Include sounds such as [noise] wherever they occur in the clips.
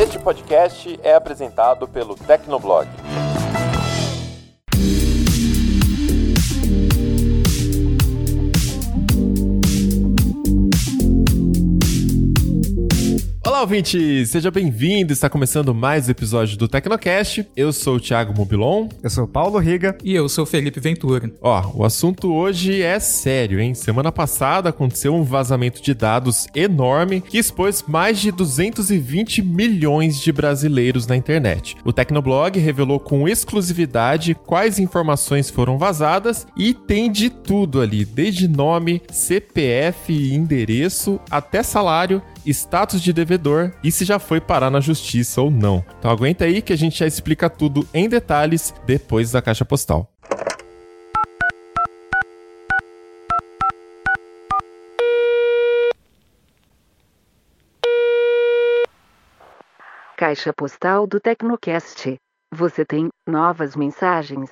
Este podcast é apresentado pelo Tecnoblog. Olá, ouvinte! Seja bem-vindo! Está começando mais um episódio do Tecnocast. Eu sou o Thiago Mobilon. Eu sou o Paulo Riga. E eu sou o Felipe Ventura. Ó, o assunto hoje é sério, hein? Semana passada aconteceu um vazamento de dados enorme que expôs mais de 220 milhões de brasileiros na internet. O Tecnoblog revelou com exclusividade quais informações foram vazadas e tem de tudo ali, desde nome, CPF e endereço até salário status de devedor e se já foi parar na justiça ou não. Então aguenta aí que a gente já explica tudo em detalhes depois da caixa postal. Caixa postal do Tecnocast. Você tem novas mensagens.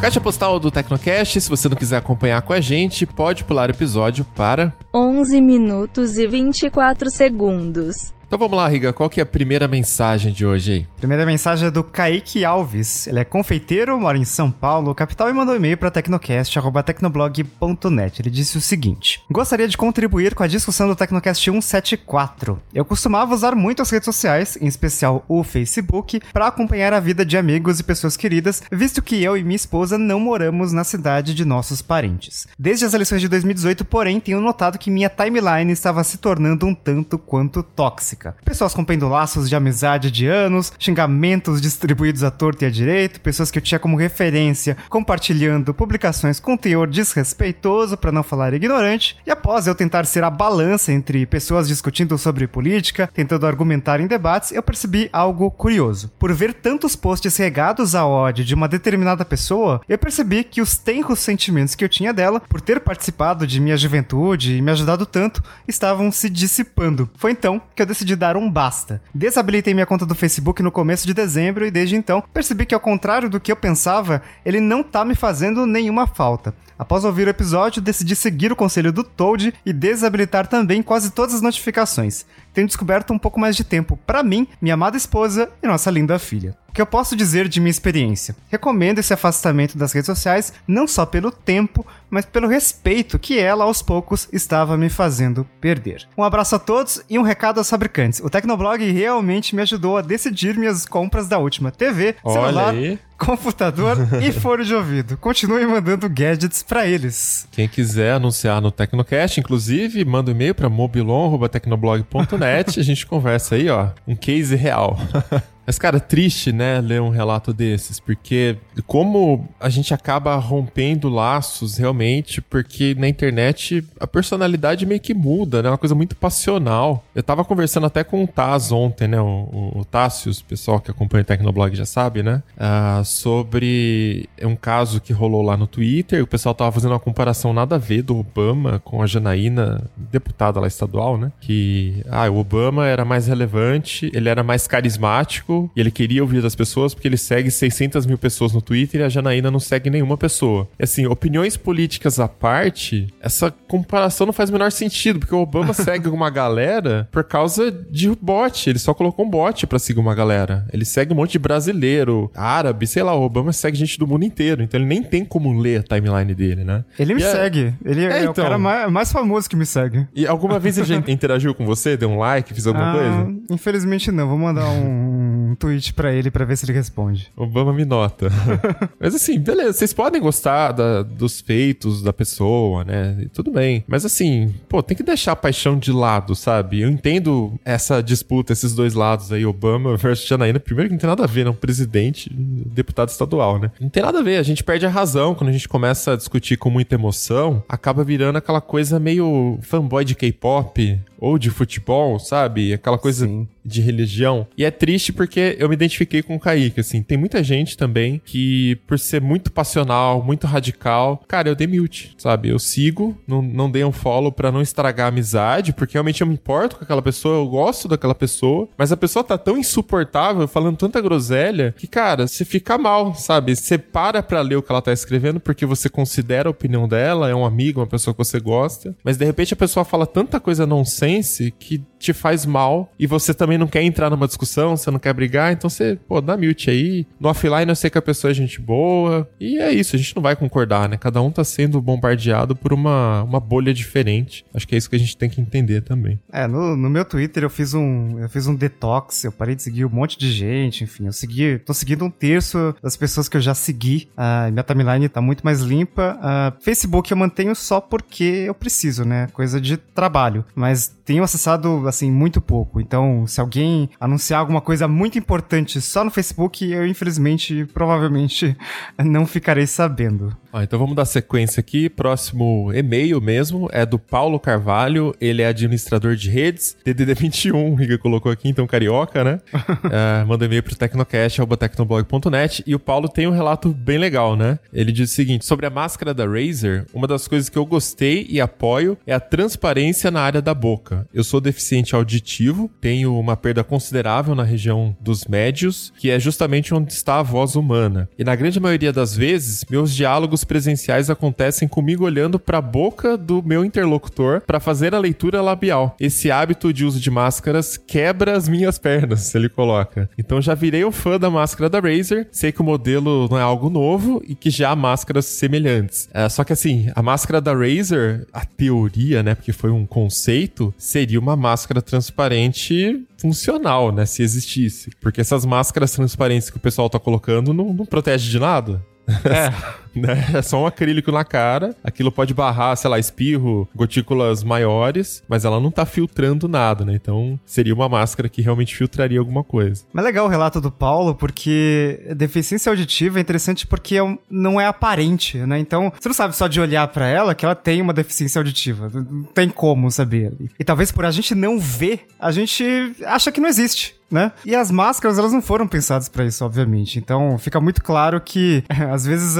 Caixa postal do Tecnocast, se você não quiser acompanhar com a gente, pode pular o episódio para 11 minutos e 24 segundos. Então vamos lá, Riga, qual que é a primeira mensagem de hoje aí? Primeira mensagem é do Kaique Alves. Ele é confeiteiro, mora em São Paulo, capital, e mandou um e-mail para tecnocast.tecnoblog.net. Ele disse o seguinte: Gostaria de contribuir com a discussão do Tecnocast 174. Eu costumava usar muito as redes sociais, em especial o Facebook, para acompanhar a vida de amigos e pessoas queridas, visto que eu e minha esposa não moramos na cidade de nossos parentes. Desde as eleições de 2018, porém, tenho notado que minha timeline estava se tornando um tanto quanto tóxica tóxica. Pessoas rompendo laços de amizade de anos, xingamentos distribuídos à torta e à direita, pessoas que eu tinha como referência compartilhando publicações com teor desrespeitoso, para não falar ignorante, e após eu tentar ser a balança entre pessoas discutindo sobre política, tentando argumentar em debates, eu percebi algo curioso. Por ver tantos posts regados a ódio de uma determinada pessoa, eu percebi que os tenros sentimentos que eu tinha dela, por ter participado de minha juventude e me ajudado tanto, estavam se dissipando. Foi então que eu decidi de dar um basta. Desabilitei minha conta do Facebook no começo de dezembro e desde então percebi que, ao contrário do que eu pensava, ele não tá me fazendo nenhuma falta. Após ouvir o episódio, decidi seguir o conselho do Toad e desabilitar também quase todas as notificações. Tenho descoberto um pouco mais de tempo para mim, minha amada esposa e nossa linda filha que eu posso dizer de minha experiência? Recomendo esse afastamento das redes sociais não só pelo tempo, mas pelo respeito que ela aos poucos estava me fazendo perder. Um abraço a todos e um recado aos fabricantes. O Tecnoblog realmente me ajudou a decidir minhas compras da última TV, celular, [laughs] computador e [laughs] fone de ouvido. Continue mandando gadgets para eles. Quem quiser anunciar no Tecnocast, inclusive, manda um e-mail para mobilon@tecnoblog.net, a gente conversa aí, ó, um case real. [laughs] Mas, cara, triste, né, ler um relato desses, porque como a gente acaba rompendo laços realmente, porque na internet a personalidade meio que muda, né? É uma coisa muito passional. Eu tava conversando até com o Taz ontem, né? O, o, o Tássios, pessoal que acompanha o Tecnoblog já sabe, né? Uh, sobre um caso que rolou lá no Twitter. O pessoal tava fazendo uma comparação nada a ver do Obama com a Janaína, deputada lá estadual, né? Que, ah, o Obama era mais relevante, ele era mais carismático e ele queria ouvir das pessoas porque ele segue 600 mil pessoas no Twitter e a Janaína não segue nenhuma pessoa. E assim, opiniões políticas à parte, essa comparação não faz o menor sentido, porque o Obama [laughs] segue uma galera por causa de bot. Ele só colocou um bot pra seguir uma galera. Ele segue um monte de brasileiro, árabe, sei lá, o Obama segue gente do mundo inteiro, então ele nem tem como ler a timeline dele, né? Ele me e segue. É... Ele é, é então... o cara mais, mais, famoso que me segue. E alguma vez ele já [laughs] interagiu com você? Deu um like? Fez alguma ah, coisa? Infelizmente não. Vou mandar um tweet para ele para ver se ele responde. Obama me nota. [laughs] Mas assim, beleza, vocês podem gostar da, dos feitos da pessoa, né? Tudo bem. Mas assim, pô, tem que deixar a paixão de lado, sabe? Eu entendo essa disputa, esses dois lados aí, Obama versus Janaína. Primeiro que não tem nada a ver, né? Um presidente, deputado estadual, né? Não tem nada a ver, a gente perde a razão quando a gente começa a discutir com muita emoção, acaba virando aquela coisa meio fanboy de K-pop ou de futebol, sabe? Aquela coisa Sim. de religião. E é triste porque eu me identifiquei com o Kaique, assim. Tem muita gente também que, por ser muito passional, muito radical, cara, eu dei mute, sabe? Eu sigo, não, não dei um follow para não estragar a amizade, porque realmente eu me importo com aquela pessoa, eu gosto daquela pessoa, mas a pessoa tá tão insuportável, falando tanta groselha, que, cara, você fica mal, sabe? Você para pra ler o que ela tá escrevendo porque você considera a opinião dela, é um amigo, uma pessoa que você gosta, mas de repente a pessoa fala tanta coisa nonsense que te faz mal e você também não quer entrar numa discussão, você não quer brigar, então você, pô, dá mute aí. No offline eu sei que a pessoa é gente boa. E é isso, a gente não vai concordar, né? Cada um tá sendo bombardeado por uma, uma bolha diferente. Acho que é isso que a gente tem que entender também. É, no, no meu Twitter eu fiz um eu fiz um detox, eu parei de seguir um monte de gente, enfim, eu segui, tô seguindo um terço das pessoas que eu já segui. Uh, minha timeline tá muito mais limpa. Uh, Facebook eu mantenho só porque eu preciso, né? Coisa de trabalho. Mas tenho acessado, assim, muito pouco. Então, se alguém anunciar alguma coisa muito importante só no Facebook, eu infelizmente, provavelmente, [laughs] não ficarei sabendo. Ah, então vamos dar sequência aqui. Próximo e-mail mesmo é do Paulo Carvalho. Ele é administrador de redes, DDD21, o Riga colocou aqui, então carioca, né? [laughs] é, manda e-mail pro tecnocast.tecnoblog.net. E o Paulo tem um relato bem legal, né? Ele diz o seguinte: sobre a máscara da Razer, uma das coisas que eu gostei e apoio é a transparência na área da boca. Eu sou deficiente auditivo, tenho uma perda considerável na região dos médios, que é justamente onde está a voz humana. E na grande maioria das vezes, meus diálogos presenciais acontecem comigo olhando para a boca do meu interlocutor para fazer a leitura labial. Esse hábito de uso de máscaras quebra as minhas pernas, [laughs] ele coloca. Então já virei um fã da máscara da Razer, sei que o modelo não é algo novo e que já há máscaras semelhantes. É, só que assim, a máscara da Razer, a teoria, né, porque foi um conceito, seria uma máscara transparente funcional, né, se existisse. Porque essas máscaras transparentes que o pessoal tá colocando não, não protege de nada. É. [laughs] [laughs] né? É só um acrílico na cara. Aquilo pode barrar, sei lá, espirro, gotículas maiores, mas ela não tá filtrando nada, né? Então seria uma máscara que realmente filtraria alguma coisa. Mas legal o relato do Paulo, porque deficiência auditiva é interessante porque é não é aparente, né? Então você não sabe só de olhar para ela que ela tem uma deficiência auditiva. Não tem como saber. E talvez por a gente não ver, a gente acha que não existe né? E as máscaras, elas não foram pensadas para isso, obviamente. Então, fica muito claro que, [laughs] às vezes,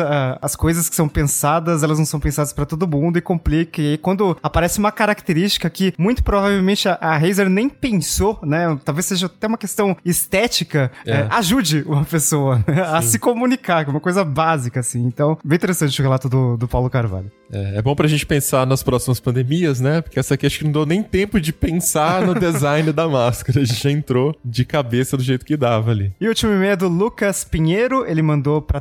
as coisas que são pensadas, elas não são pensadas para todo mundo e complica. E aí, quando aparece uma característica que, muito provavelmente, a, a Razer nem pensou, né? Talvez seja até uma questão estética, é. É, ajude uma pessoa né? a se comunicar, que é uma coisa básica, assim. Então, bem interessante o relato do, do Paulo Carvalho. É, é bom pra gente pensar nas próximas pandemias, né? Porque essa aqui acho que não deu nem tempo de pensar no [laughs] design da máscara. A gente já entrou de cabeça do jeito que dava ali. E o último e-mail é do Lucas Pinheiro. Ele mandou pra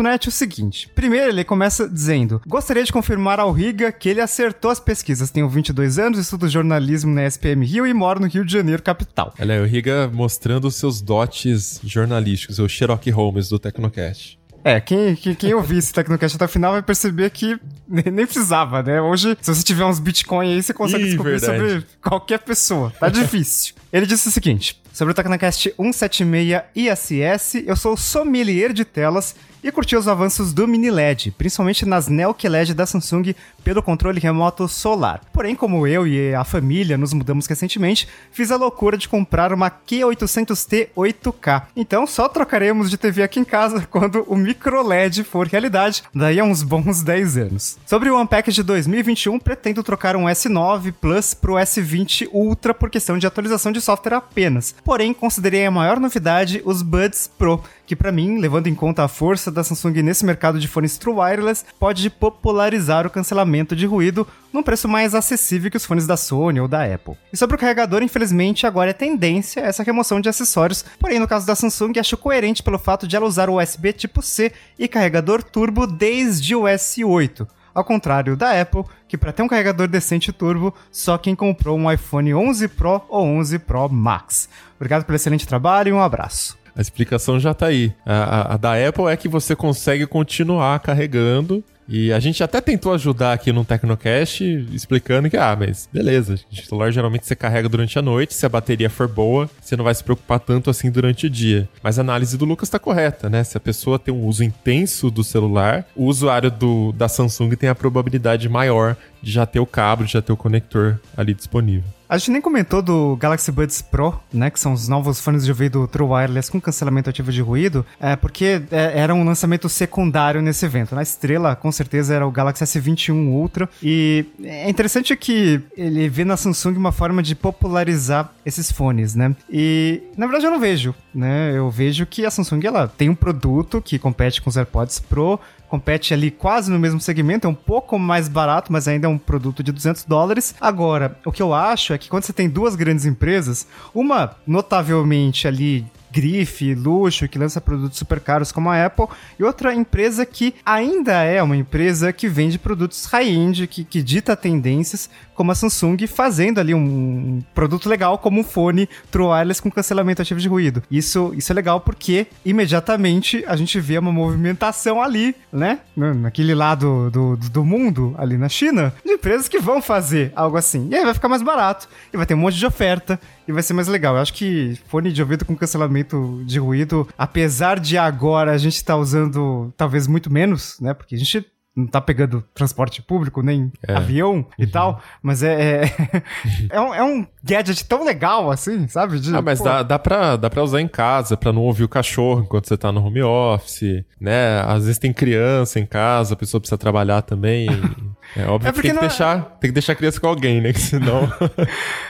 o seguinte. Primeiro, ele começa dizendo: Gostaria de confirmar ao Riga que ele acertou as pesquisas. Tenho 22 anos, estudo jornalismo na SPM Rio e moro no Rio de Janeiro, capital. Olha, o Riga mostrando os seus dotes jornalísticos, o Sherlock Holmes do Tecnocast. É, quem, quem, quem ouvir esse Tecnocast até o final vai perceber que [laughs] nem, nem, precisava, né? Hoje, se você tiver uns Bitcoin aí, você consegue Ih, descobrir verdade. sobre qualquer pessoa. Tá difícil. Ele disse o seguinte: sobre o Tecnocast 176 ISS, eu sou sommelier de telas e curti os avanços do mini LED, principalmente nas Neo QLED da Samsung pelo controle remoto solar. Porém, como eu e a família nos mudamos recentemente, fiz a loucura de comprar uma Q800T 8K. Então, só trocaremos de TV aqui em casa [laughs] quando o micro LED for realidade, daí a uns bons 10 anos. Sobre o Unpacked de 2021, pretendo trocar um S9 Plus pro S20 Ultra por questão de atualização de software apenas. Porém, considerei a maior novidade os Buds Pro, que para mim, levando em conta a força da Samsung nesse mercado de fones True Wireless, pode popularizar o cancelamento de ruído num preço mais acessível que os fones da Sony ou da Apple. E sobre o carregador, infelizmente, agora é tendência essa remoção de acessórios, porém no caso da Samsung acho coerente pelo fato de ela usar o USB tipo C e carregador turbo desde o S8 ao contrário da Apple, que para ter um carregador decente turbo, só quem comprou um iPhone 11 Pro ou 11 Pro Max. Obrigado pelo excelente trabalho e um abraço. A explicação já tá aí. A, a, a, da Apple é que você consegue continuar carregando e a gente até tentou ajudar aqui no Tecnocast, explicando que, ah, mas beleza, o celular geralmente você carrega durante a noite, se a bateria for boa, você não vai se preocupar tanto assim durante o dia. Mas a análise do Lucas está correta, né? Se a pessoa tem um uso intenso do celular, o usuário do, da Samsung tem a probabilidade maior de já ter o cabo, de já ter o conector ali disponível. A gente nem comentou do Galaxy Buds Pro, né? Que são os novos fones de ouvido True Wireless com cancelamento ativo de ruído, é, porque é, era um lançamento secundário nesse evento. Na estrela, com certeza, era o Galaxy S21 Ultra. E é interessante que ele vê na Samsung uma forma de popularizar esses fones, né? E, na verdade, eu não vejo, né? Eu vejo que a Samsung, ela tem um produto que compete com os AirPods Pro, compete ali quase no mesmo segmento, é um pouco mais barato, mas ainda é um produto de 200 dólares. Agora, o que eu acho é que quando você tem duas grandes empresas, uma notavelmente ali grife, luxo, que lança produtos super caros como a Apple, e outra empresa que ainda é uma empresa que vende produtos high-end, que, que dita tendências, como a Samsung, fazendo ali um produto legal como um fone True Wireless com cancelamento ativo de ruído. Isso, isso é legal porque imediatamente a gente vê uma movimentação ali, né? Naquele lado do, do, do mundo, ali na China, de empresas que vão fazer algo assim. E aí vai ficar mais barato, e vai ter um monte de oferta, e vai ser mais legal. Eu acho que fone de ouvido com cancelamento de ruído, apesar de agora a gente estar tá usando talvez muito menos, né? Porque a gente não tá pegando transporte público, nem é. avião uhum. e tal, mas é, é, [laughs] é, um, é, um, gadget tão legal assim, sabe? De, ah, mas dá, dá, pra, dá pra usar em casa, pra não ouvir o cachorro enquanto você tá no home office, né? Às vezes tem criança em casa, a pessoa precisa trabalhar também. [laughs] É óbvio é que tem que, deixar, tem que deixar a criança com alguém, né? [laughs] Que senão.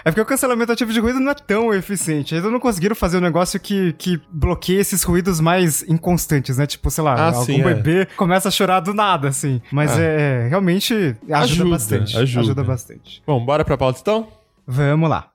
é porque o cancelamento ativo de ruído não é tão eficiente. Eles não conseguiram fazer um negócio que, que bloqueie esses ruídos mais inconstantes, né? Tipo, sei lá, ah, algum sim, é. bebê começa a chorar do nada, assim. Mas é, é realmente ajuda, ajuda bastante. Ajuda. ajuda bastante. Bom, bora pra pauta então? Vamos lá.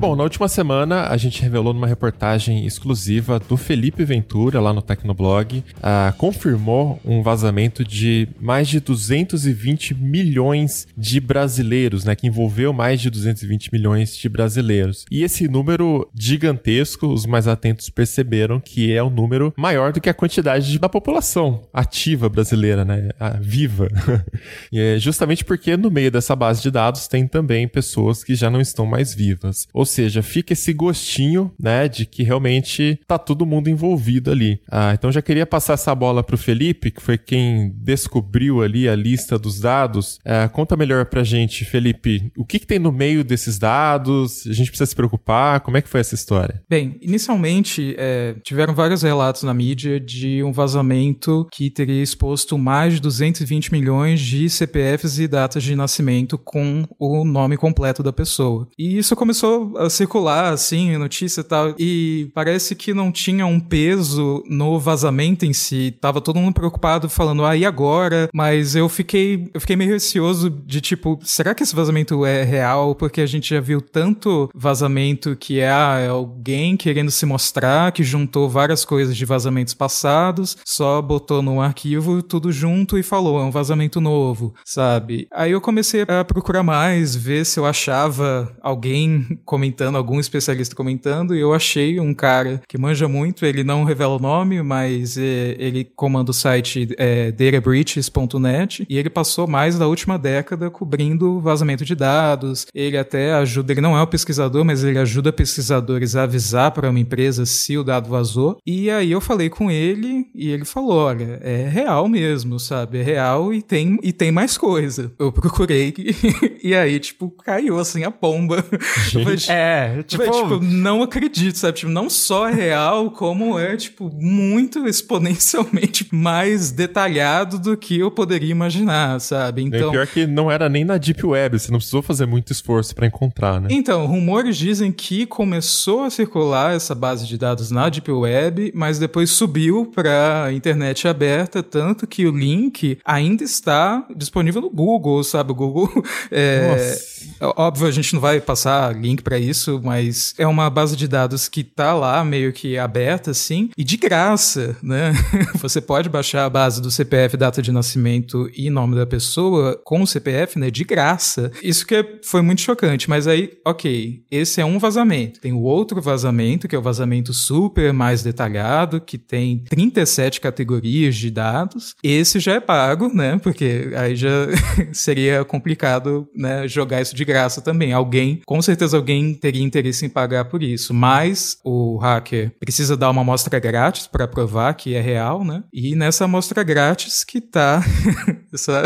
Bom, na última semana a gente revelou numa reportagem exclusiva do Felipe Ventura lá no Tecnoblog, uh, confirmou um vazamento de mais de 220 milhões de brasileiros, né, que envolveu mais de 220 milhões de brasileiros. E esse número gigantesco, os mais atentos perceberam que é um número maior do que a quantidade da população ativa brasileira, né, a viva. [laughs] é justamente porque no meio dessa base de dados tem também pessoas que já não estão mais vivas. Ou seja, fica esse gostinho, né, de que realmente tá todo mundo envolvido ali. Ah, então já queria passar essa bola pro Felipe, que foi quem descobriu ali a lista dos dados. Ah, conta melhor pra gente, Felipe, o que, que tem no meio desses dados? A gente precisa se preocupar? Como é que foi essa história? Bem, inicialmente é, tiveram vários relatos na mídia de um vazamento que teria exposto mais de 220 milhões de CPFs e datas de nascimento com o nome completo da pessoa. E isso começou circular, assim, notícia e tal, e parece que não tinha um peso no vazamento em si. Tava todo mundo preocupado, falando, ah, e agora? Mas eu fiquei, eu fiquei meio receoso de, tipo, será que esse vazamento é real? Porque a gente já viu tanto vazamento que é, ah, é alguém querendo se mostrar, que juntou várias coisas de vazamentos passados, só botou num arquivo tudo junto e falou, é um vazamento novo, sabe? Aí eu comecei a procurar mais, ver se eu achava alguém comentando comentando, algum especialista comentando, e eu achei um cara que manja muito, ele não revela o nome, mas é, ele comanda o site é, databreaches.net, e ele passou mais da última década cobrindo vazamento de dados, ele até ajuda, ele não é um pesquisador, mas ele ajuda pesquisadores a avisar para uma empresa se o dado vazou, e aí eu falei com ele, e ele falou, olha, é real mesmo, sabe, é real e tem, e tem mais coisa. Eu procurei, [laughs] e aí, tipo, caiu assim a pomba. [laughs] Gente. É, tipo... tipo, [laughs] não acredito, sabe? Tipo, não só é real, como é, tipo, muito exponencialmente [laughs] mais detalhado do que eu poderia imaginar, sabe? Então... É pior que não era nem na Deep Web, você não precisou fazer muito esforço para encontrar, né? Então, rumores dizem que começou a circular essa base de dados na Deep Web, mas depois subiu para internet aberta, tanto que o link ainda está disponível no Google, sabe? O Google [laughs] é... Nossa. Óbvio, a gente não vai passar link para isso, mas é uma base de dados que tá lá meio que aberta assim e de graça, né? [laughs] Você pode baixar a base do CPF, data de nascimento e nome da pessoa com o CPF, né, de graça. Isso que foi muito chocante, mas aí, OK, esse é um vazamento. Tem o outro vazamento, que é o vazamento super mais detalhado, que tem 37 categorias de dados. Esse já é pago, né? Porque aí já [laughs] seria complicado, né, jogar isso de graça também. Alguém, com certeza alguém teria interesse em pagar por isso. Mas o hacker precisa dar uma amostra grátis para provar que é real, né? E nessa amostra grátis que tá [laughs] essa,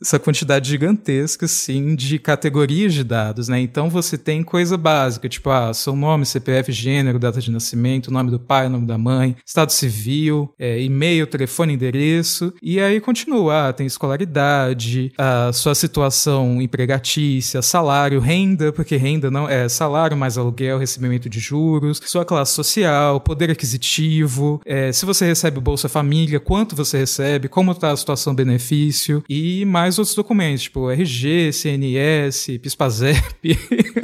essa quantidade gigantesca, assim, de categorias de dados, né? Então você tem coisa básica, tipo, ah, seu nome, CPF, gênero, data de nascimento, nome do pai, nome da mãe, estado civil, é, e-mail, telefone, endereço, e aí continua, ah, tem escolaridade, a sua situação empregatícia, salário, renda, porque renda não é salário mais aluguel, recebimento de juros, sua classe social, poder aquisitivo, é, se você recebe Bolsa Família, quanto você recebe, como está a situação benefício e mais outros documentos, tipo RG, CNS, PISPAZEP.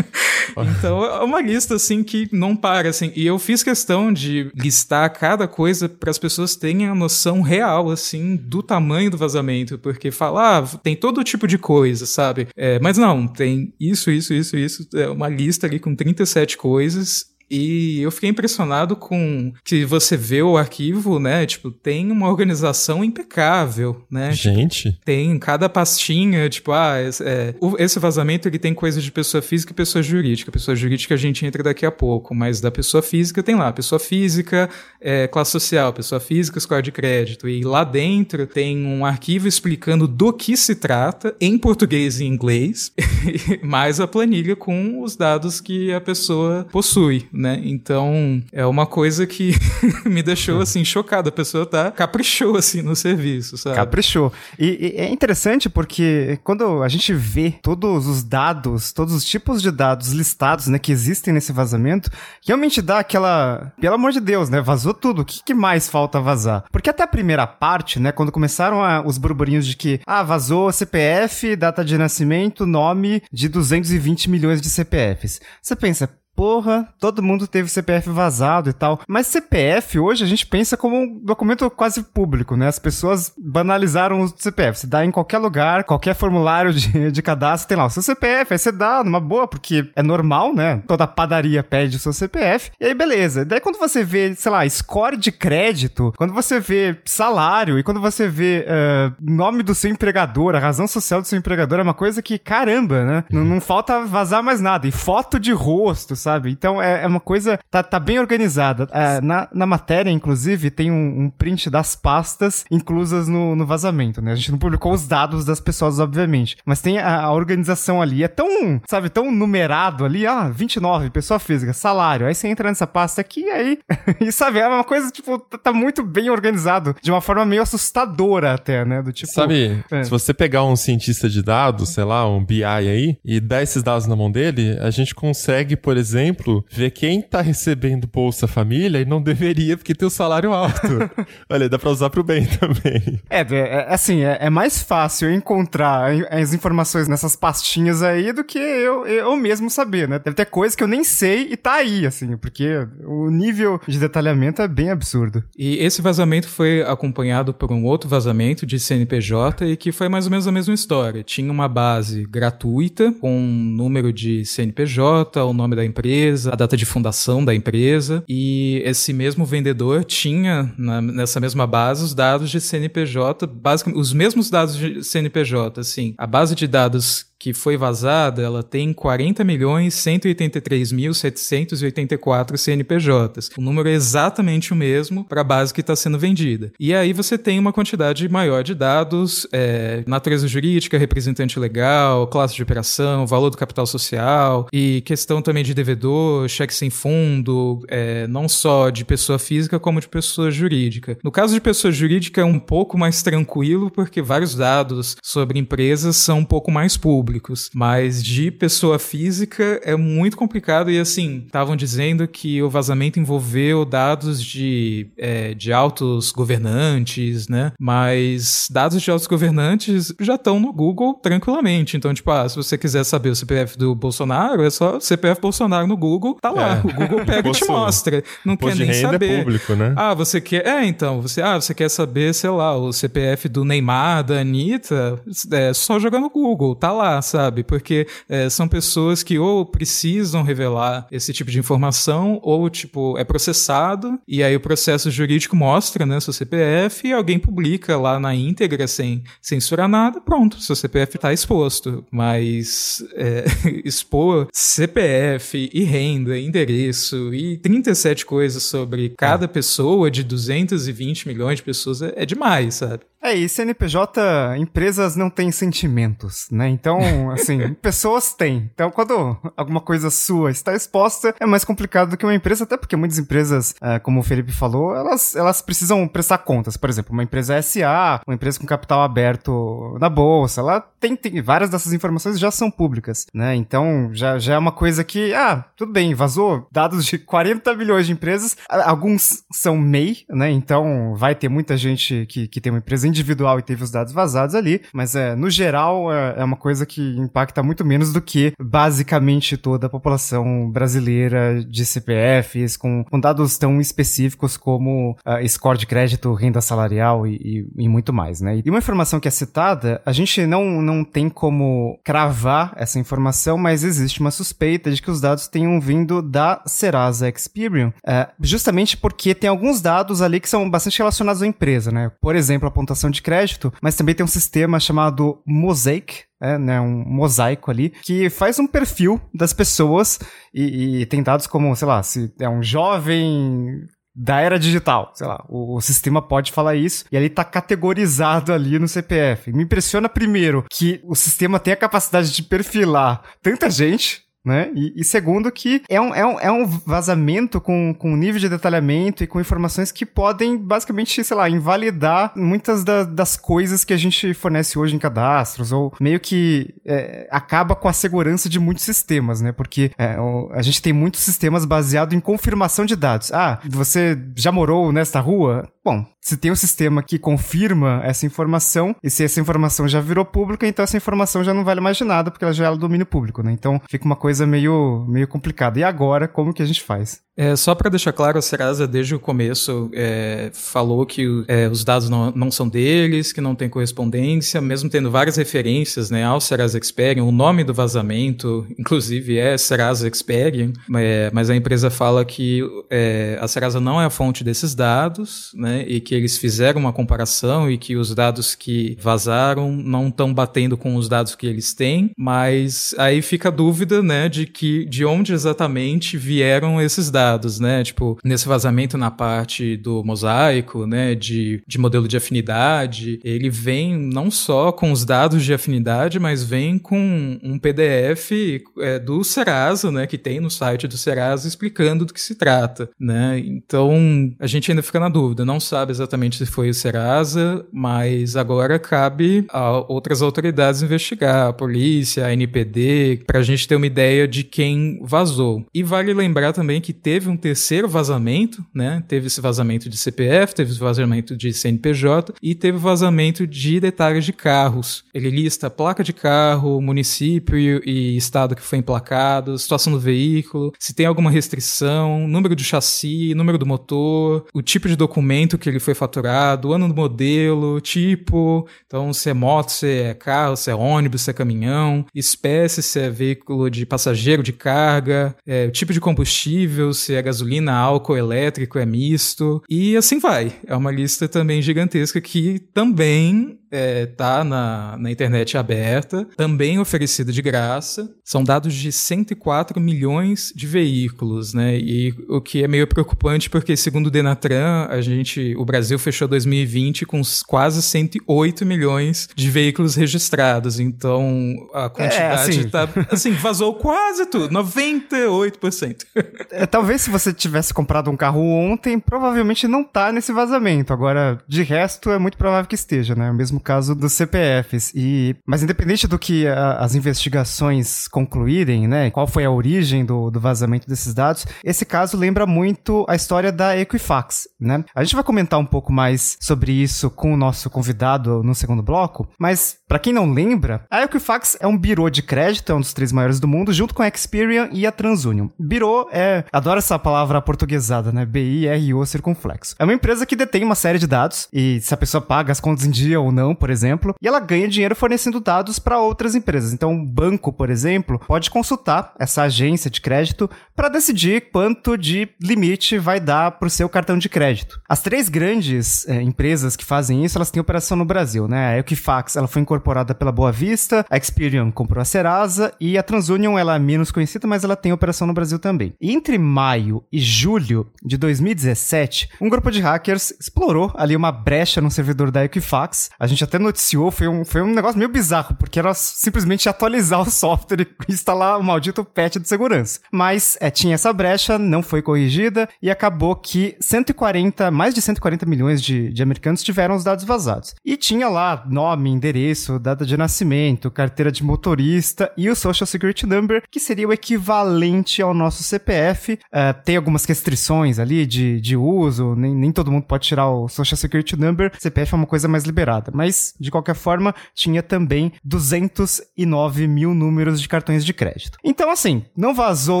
[laughs] então é uma lista assim que não para assim. E eu fiz questão de listar cada coisa para as pessoas terem a noção real assim do tamanho do vazamento, porque falar ah, tem todo tipo de coisa, sabe? É, mas não, tem isso, isso, isso, isso, é uma lista ali com 37 coisas e eu fiquei impressionado com que você vê o arquivo, né? Tipo, tem uma organização impecável, né? Tipo, Gente. Tipo, tem cada pastinha, tipo, ah, esse, é, esse vazamento ele tem coisa de pessoa física e pessoa jurídica. Pessoa jurídica a gente entra daqui a pouco, mas da pessoa física tem lá, pessoa física, é, classe social, pessoa física, score de crédito. E lá dentro tem um arquivo explicando do que se trata, em português e inglês, [laughs] mais a planilha com os dados que a pessoa possui né? Então, é uma coisa que [laughs] me deixou, assim, chocado. A pessoa tá caprichou, assim, no serviço, sabe? Caprichou. E, e, é interessante porque quando a gente vê todos os dados, todos os tipos de dados listados, né, que existem nesse vazamento, realmente dá aquela... Pelo amor de Deus, né? Vazou tudo. O que, que mais falta vazar? Porque até a primeira parte, né, quando começaram a, os burburinhos de que, ah, vazou CPF, data de nascimento, nome de 220 milhões de CPFs. Você pensa, porra, todo mundo teve CPF vazado e tal. Mas CPF hoje a gente pensa como um documento quase público, né? As pessoas banalizaram o CPF. Você dá em qualquer lugar, qualquer formulário de, [laughs] de cadastro, tem lá o seu CPF, aí você dá numa boa, porque é normal, né? Toda padaria pede o seu CPF. E aí, beleza. Daí quando você vê, sei lá, score de crédito, quando você vê salário e quando você vê uh, nome do seu empregador, a razão social do seu empregador, é uma coisa que, caramba, né? Não, não falta vazar mais nada. E foto de rosto, sabe? Então é, é uma coisa. Tá, tá bem organizada. É, na, na matéria, inclusive, tem um, um, print das pastas inclusas no, no vazamento, né? A gente não publicou os dados das pessoas, obviamente. Mas tem a, a organização ali. É tão, sabe, tão numerado ali. Ah, 29, pessoa física, salário. Aí você entra nessa pasta aqui e aí. [laughs] e sabe, é uma coisa, tipo, tá, tá muito bem organizado. De uma forma meio assustadora até, né? Do tipo. Sabe, é. se você pegar um cientista de dados, sei lá, um BI aí, e dar esses dados na mão dele, a gente consegue, por exemplo, exemplo, ver quem tá recebendo Bolsa Família e não deveria porque tem o um salário alto. [laughs] Olha, dá pra usar pro bem também. É, é, é assim, é, é, mais fácil encontrar as informações nessas pastinhas aí do que eu, eu mesmo saber, né? Deve ter coisa que eu nem sei e tá aí, assim, porque o nível de detalhamento é bem absurdo. E esse vazamento foi acompanhado por um outro vazamento de CNPJ e que foi mais ou menos a mesma história. Tinha uma base gratuita com um número de CNPJ, o nome da empresa empresa, a data de fundação da empresa, e esse mesmo vendedor tinha na, nessa mesma base os dados de CNPJ, basicamente os mesmos dados de CNPJ, assim, a base de dados que foi vazada, ela tem 40 milhões 183 mil 784 CNPJs. O número é exatamente o mesmo para a base que está sendo vendida. E aí você tem uma quantidade maior de dados, é, natureza jurídica, representante legal, classe de operação, valor do capital social e questão também de devedor, cheque sem fundo, é, não só de pessoa física como de pessoa jurídica. No caso de pessoa jurídica é um pouco mais tranquilo porque vários dados sobre empresas são um pouco mais públicos públicos, mas de pessoa física é muito complicado e assim, estavam dizendo que o vazamento envolveu dados de, é, de altos governantes, né? Mas dados de altos governantes já estão no Google tranquilamente. Então, tipo, ah, se você quiser saber o CPF do Bolsonaro, é só CPF Bolsonaro no Google, tá lá. É. O Google pega e te mostra. Não quer nem é saber. É público, né? Ah, você quer. É, então, você, ah, você quer saber, sei lá, o CPF do Neymar, da Anitta, é só jogar no Google, tá lá sabe? Porque é, são pessoas que ou precisam revelar esse tipo de informação, ou, tipo, é processado, e aí o processo jurídico mostra, né, seu CPF, e alguém publica lá na íntegra, sem censurar nada, pronto, seu CPF tá exposto. Mas é, [laughs] expor CPF e renda, endereço e 37 coisas sobre cada pessoa de 220 milhões de pessoas é, é demais, sabe? É, e CNPJ, empresas não têm sentimentos, né? Então, [laughs] assim, pessoas têm. Então, quando alguma coisa sua está exposta, é mais complicado do que uma empresa, até porque muitas empresas, é, como o Felipe falou, elas, elas precisam prestar contas. Por exemplo, uma empresa SA, uma empresa com capital aberto na bolsa, ela tem, tem várias dessas informações já são públicas, né? Então, já, já é uma coisa que, ah, tudo bem, vazou dados de [laughs] 40 milhões de empresas, alguns são MEI, né? Então, vai ter muita gente que, que tem uma empresa individual e teve os dados vazados ali, mas é, no geral é, é, uma coisa que impacta muito menos do que basicamente toda a população brasileira de CPFs, com, com dados tão específicos como uh, score de crédito, renda salarial e, e, e, muito mais, né? E uma informação que é citada, a gente não, não tem como cravar essa informação, mas existe uma suspeita de que os dados tenham vindo da Serasa Experian, uh, justamente porque tem alguns dados ali que são bastante relacionados à empresa, né? Por exemplo, a pontuação cartão de crédito, mas também tem um sistema chamado Mosaic, é, né, um mosaico ali, que faz um perfil das pessoas e, e, tem dados como, sei lá, se é um jovem da era digital, sei lá, o, o, sistema pode falar isso e ele tá categorizado ali no CPF. Me impressiona primeiro que o sistema tem a capacidade de perfilar tanta gente, né? E, e, segundo que é um, é um, é um vazamento com, com nível de detalhamento e com informações que podem basicamente, sei lá, invalidar muitas da, das coisas que a gente fornece hoje em cadastros, ou meio que é, acaba com a segurança de muitos sistemas, né? Porque é, a gente tem muitos sistemas baseados em confirmação de dados. Ah, você já morou nesta rua? Bom, se tem um sistema que confirma essa informação, e se essa informação já virou pública, então essa informação já não vale mais de nada, porque ela já é do domínio público, né? Então fica uma coisa meio, meio complicada. E agora, como que a gente faz? É, só para deixar claro, a Serasa, desde o começo, é, falou que é, os dados não, não são deles, que não tem correspondência, mesmo tendo várias referências né, ao Serasa Experian. O nome do vazamento, inclusive, é Serasa Experian, é, mas a empresa fala que é, a Serasa não é a fonte desses dados, né, e que eles fizeram uma comparação e que os dados que vazaram não estão batendo com os dados que eles têm, mas aí fica a dúvida né, de, que, de onde exatamente vieram esses dados dados, né? Tipo, nesse vazamento na parte do mosaico, né? De, de modelo de afinidade, ele vem não só com os dados de afinidade, mas vem com um PDF é, do Serasa, né? Que tem no site do Serasa explicando do que se trata, né? Então, a gente ainda fica na dúvida, não sabe exatamente se foi o Serasa, mas agora cabe a outras autoridades investigar, a polícia, a NPD, para a gente ter uma ideia de quem vazou. E vale lembrar também que teve teve um terceiro vazamento, né? Teve esse vazamento de CPF, teve esse vazamento de CNPJ e teve vazamento de detalhes de carros. Ele lista placa de carro, município e estado que foi emplacado, situação do veículo, se tem alguma restrição, número de chassi, número do motor, o tipo de documento que ele foi faturado, ano do modelo, tipo, então se é moto, se é carro, se é ônibus, se é caminhão, espécie, se é veículo de passageiro, de carga, é, tipo de combustível, se é gasolina, álcool, elétrico, é misto. E assim vai. É uma lista também gigantesca que também é, tá na, na internet aberta, também oferecida de graça. São dados de 104 milhões de veículos, né? E o que é meio preocupante porque, segundo o Denatran, a gente, o Brasil fechou 2020 com quase 108 milhões de veículos registrados. Então, a quantidade é, assim... tá, assim, vazou quase tudo, 98%. É, talvez se você tivesse comprado um carro ontem, provavelmente não tá nesse vazamento. Agora, de resto, é muito provável que esteja, né? O mesmo caso dos CPFs. E, mas independente do que a, as investigações concluírem, né, qual foi a origem do, do vazamento desses dados, esse caso lembra muito a história da Equifax, né? A gente vai comentar um pouco mais sobre isso com o nosso convidado no segundo bloco, mas para quem não lembra, a Equifax é um birô de crédito, é um dos três maiores do mundo, junto com a Experian e a TransUnion. Birô é, adoro essa palavra portuguesada, né? B-I-R-O circunflexo. É uma empresa que detém uma série de dados e se a pessoa paga as contas em dia ou não por exemplo, e ela ganha dinheiro fornecendo dados para outras empresas. Então, um banco, por exemplo, pode consultar essa agência de crédito para decidir quanto de limite vai dar para o seu cartão de crédito. As três grandes é, empresas que fazem isso, elas têm operação no Brasil, né? A Equifax, ela foi incorporada pela Boa Vista, a Experian comprou a Serasa e a TransUnion, ela é menos conhecida, mas ela tem operação no Brasil também. Entre maio e julho de 2017, um grupo de hackers explorou ali uma brecha no servidor da Equifax. A gente até noticiou, foi um, foi um negócio meio bizarro, porque era simplesmente atualizar o software e instalar o maldito patch de segurança. Mas é, tinha essa brecha, não foi corrigida e acabou que 140, mais de 140 milhões de, de americanos tiveram os dados vazados. E tinha lá nome, endereço, data de nascimento, carteira de motorista e o Social Security Number, que seria o equivalente ao nosso CPF. Uh, tem algumas restrições ali de, de uso, nem, nem todo mundo pode tirar o Social Security Number, CPF é uma coisa mais liberada. Mas, de qualquer forma, tinha também 209 mil números de cartões de crédito. Então, assim, não vazou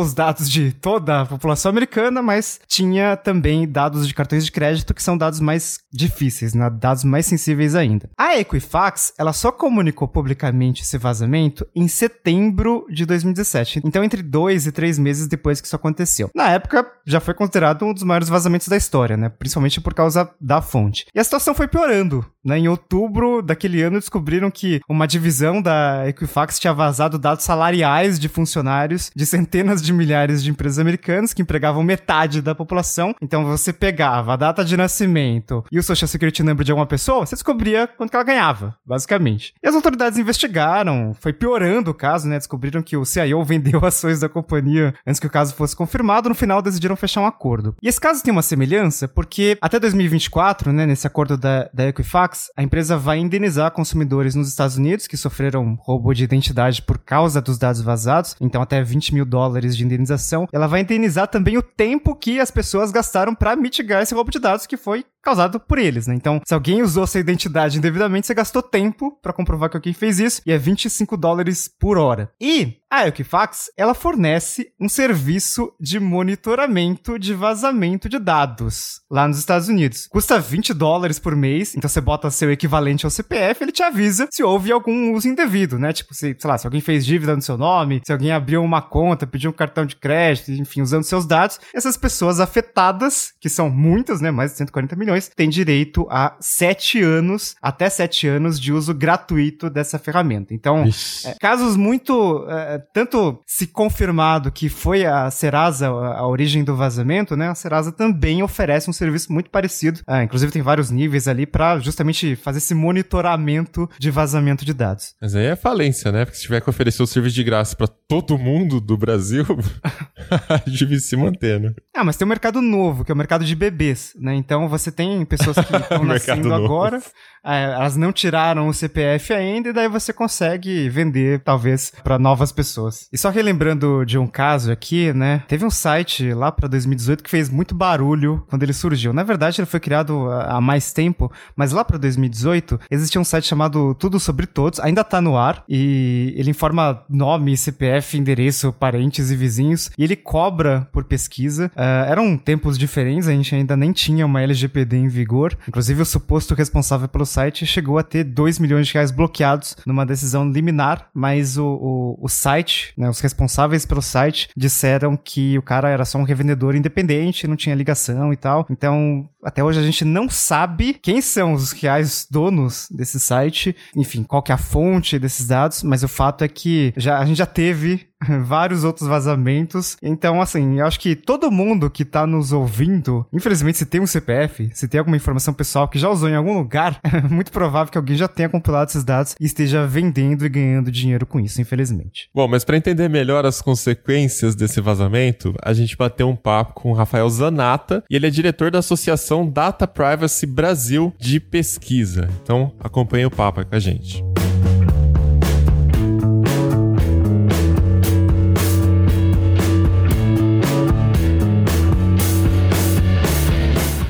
os dados de toda a população americana, mas tinha também dados de cartões de crédito que são dados mais difíceis, né? dados mais sensíveis ainda. A Equifax, ela só comunicou publicamente esse vazamento em setembro de 2017. Então, entre dois e três meses depois que isso aconteceu. Na época, já foi considerado um dos maiores vazamentos da história, né? Principalmente por causa da fonte. E a situação foi piorando. Né? Em outubro daquele ano, descobriram que uma divisão da Equifax tinha vazado dados salariais de funcionários de centenas de milhares de empresas americanas que empregavam metade da população. Então, você pegava a data de nascimento e o Social Security Number de alguma pessoa, você descobria quanto que ela ganhava, basicamente. E as autoridades investigaram, foi piorando o caso, né? Descobriram que o CIO [laughs] vendeu ações da companhia antes que o caso fosse confirmado. Final, decidiram fechar um acordo. E esse caso tem uma semelhança porque até 2024, né, nesse acordo da, da Equifax, a empresa vai indenizar consumidores nos Estados Unidos que sofreram roubo de identidade por causa dos dados vazados, então até 20 mil dólares de indenização. Ela vai indenizar também o tempo que as pessoas gastaram para mitigar esse roubo de dados que foi causado por eles, né? Então, se alguém usou sua identidade indevidamente, você gastou tempo para comprovar que alguém fez isso e é 25 dólares por hora. E a Equifax, ela fornece um serviço de monitoramento de vazamento de dados lá nos Estados Unidos. Custa 20 dólares por mês, então você bota seu equivalente ao CPF, ele te avisa se houve algum uso indevido, né? Tipo, se, sei lá, se alguém fez dívida no seu nome, se alguém abriu uma conta, pediu um cartão de crédito, enfim, usando seus dados, essas pessoas afetadas, que são muitas, né? Mais de 140 milhões, tem direito a sete anos, até sete anos de uso gratuito dessa ferramenta. Então, é, casos muito, é, tanto se confirmado que foi a Serasa a, a, origem do vazamento, né? A Serasa também oferece um serviço muito parecido. É, inclusive tem vários níveis ali para justamente fazer esse monitoramento de vazamento de dados. Mas aí é falência, né? Porque se tiver que oferecer o serviço de graça para todo mundo do Brasil, [laughs] deve se manter, né? Ah, mas tem um mercado novo, que é o mercado de bebês, né? Então você tem tem pessoas que [laughs] estão nascendo agora, elas não tiraram o CPF ainda, e daí você consegue vender, talvez, para novas pessoas. E só relembrando de um caso aqui, né? Teve um site lá para 2018 que fez muito barulho quando ele surgiu. Na verdade, ele foi criado há mais tempo, mas lá para 2018 existia um site chamado Tudo Sobre Todos, ainda tá no ar, e ele informa nome, CPF, endereço, parentes e vizinhos, e ele cobra por pesquisa. Uh, eram tempos diferentes, a gente ainda nem tinha uma LGPD em vigor. Inclusive, o suposto responsável pelo site chegou a ter 2 milhões de reais bloqueados numa decisão liminar, mas o, o, o site, né, os responsáveis pelo site, disseram que o cara era só um revendedor independente, não tinha ligação e tal. Então, até hoje a gente não sabe quem são os reais donos desse site, enfim, qual que é a fonte desses dados, mas o fato é que já, a gente já teve [laughs] vários outros vazamentos. Então, assim, eu acho que todo mundo que tá nos ouvindo, infelizmente, se tem um CPF, se tem alguma informação pessoal que já usou em algum lugar, é [laughs] muito provável que alguém já tenha compilado esses dados e esteja vendendo e ganhando dinheiro com isso, infelizmente. Bom, mas para entender melhor as consequências desse vazamento, a gente bateu um papo com o Rafael Zanata e ele é diretor da Associação Data Privacy Brasil de Pesquisa. Então, acompanhe o papo com a gente.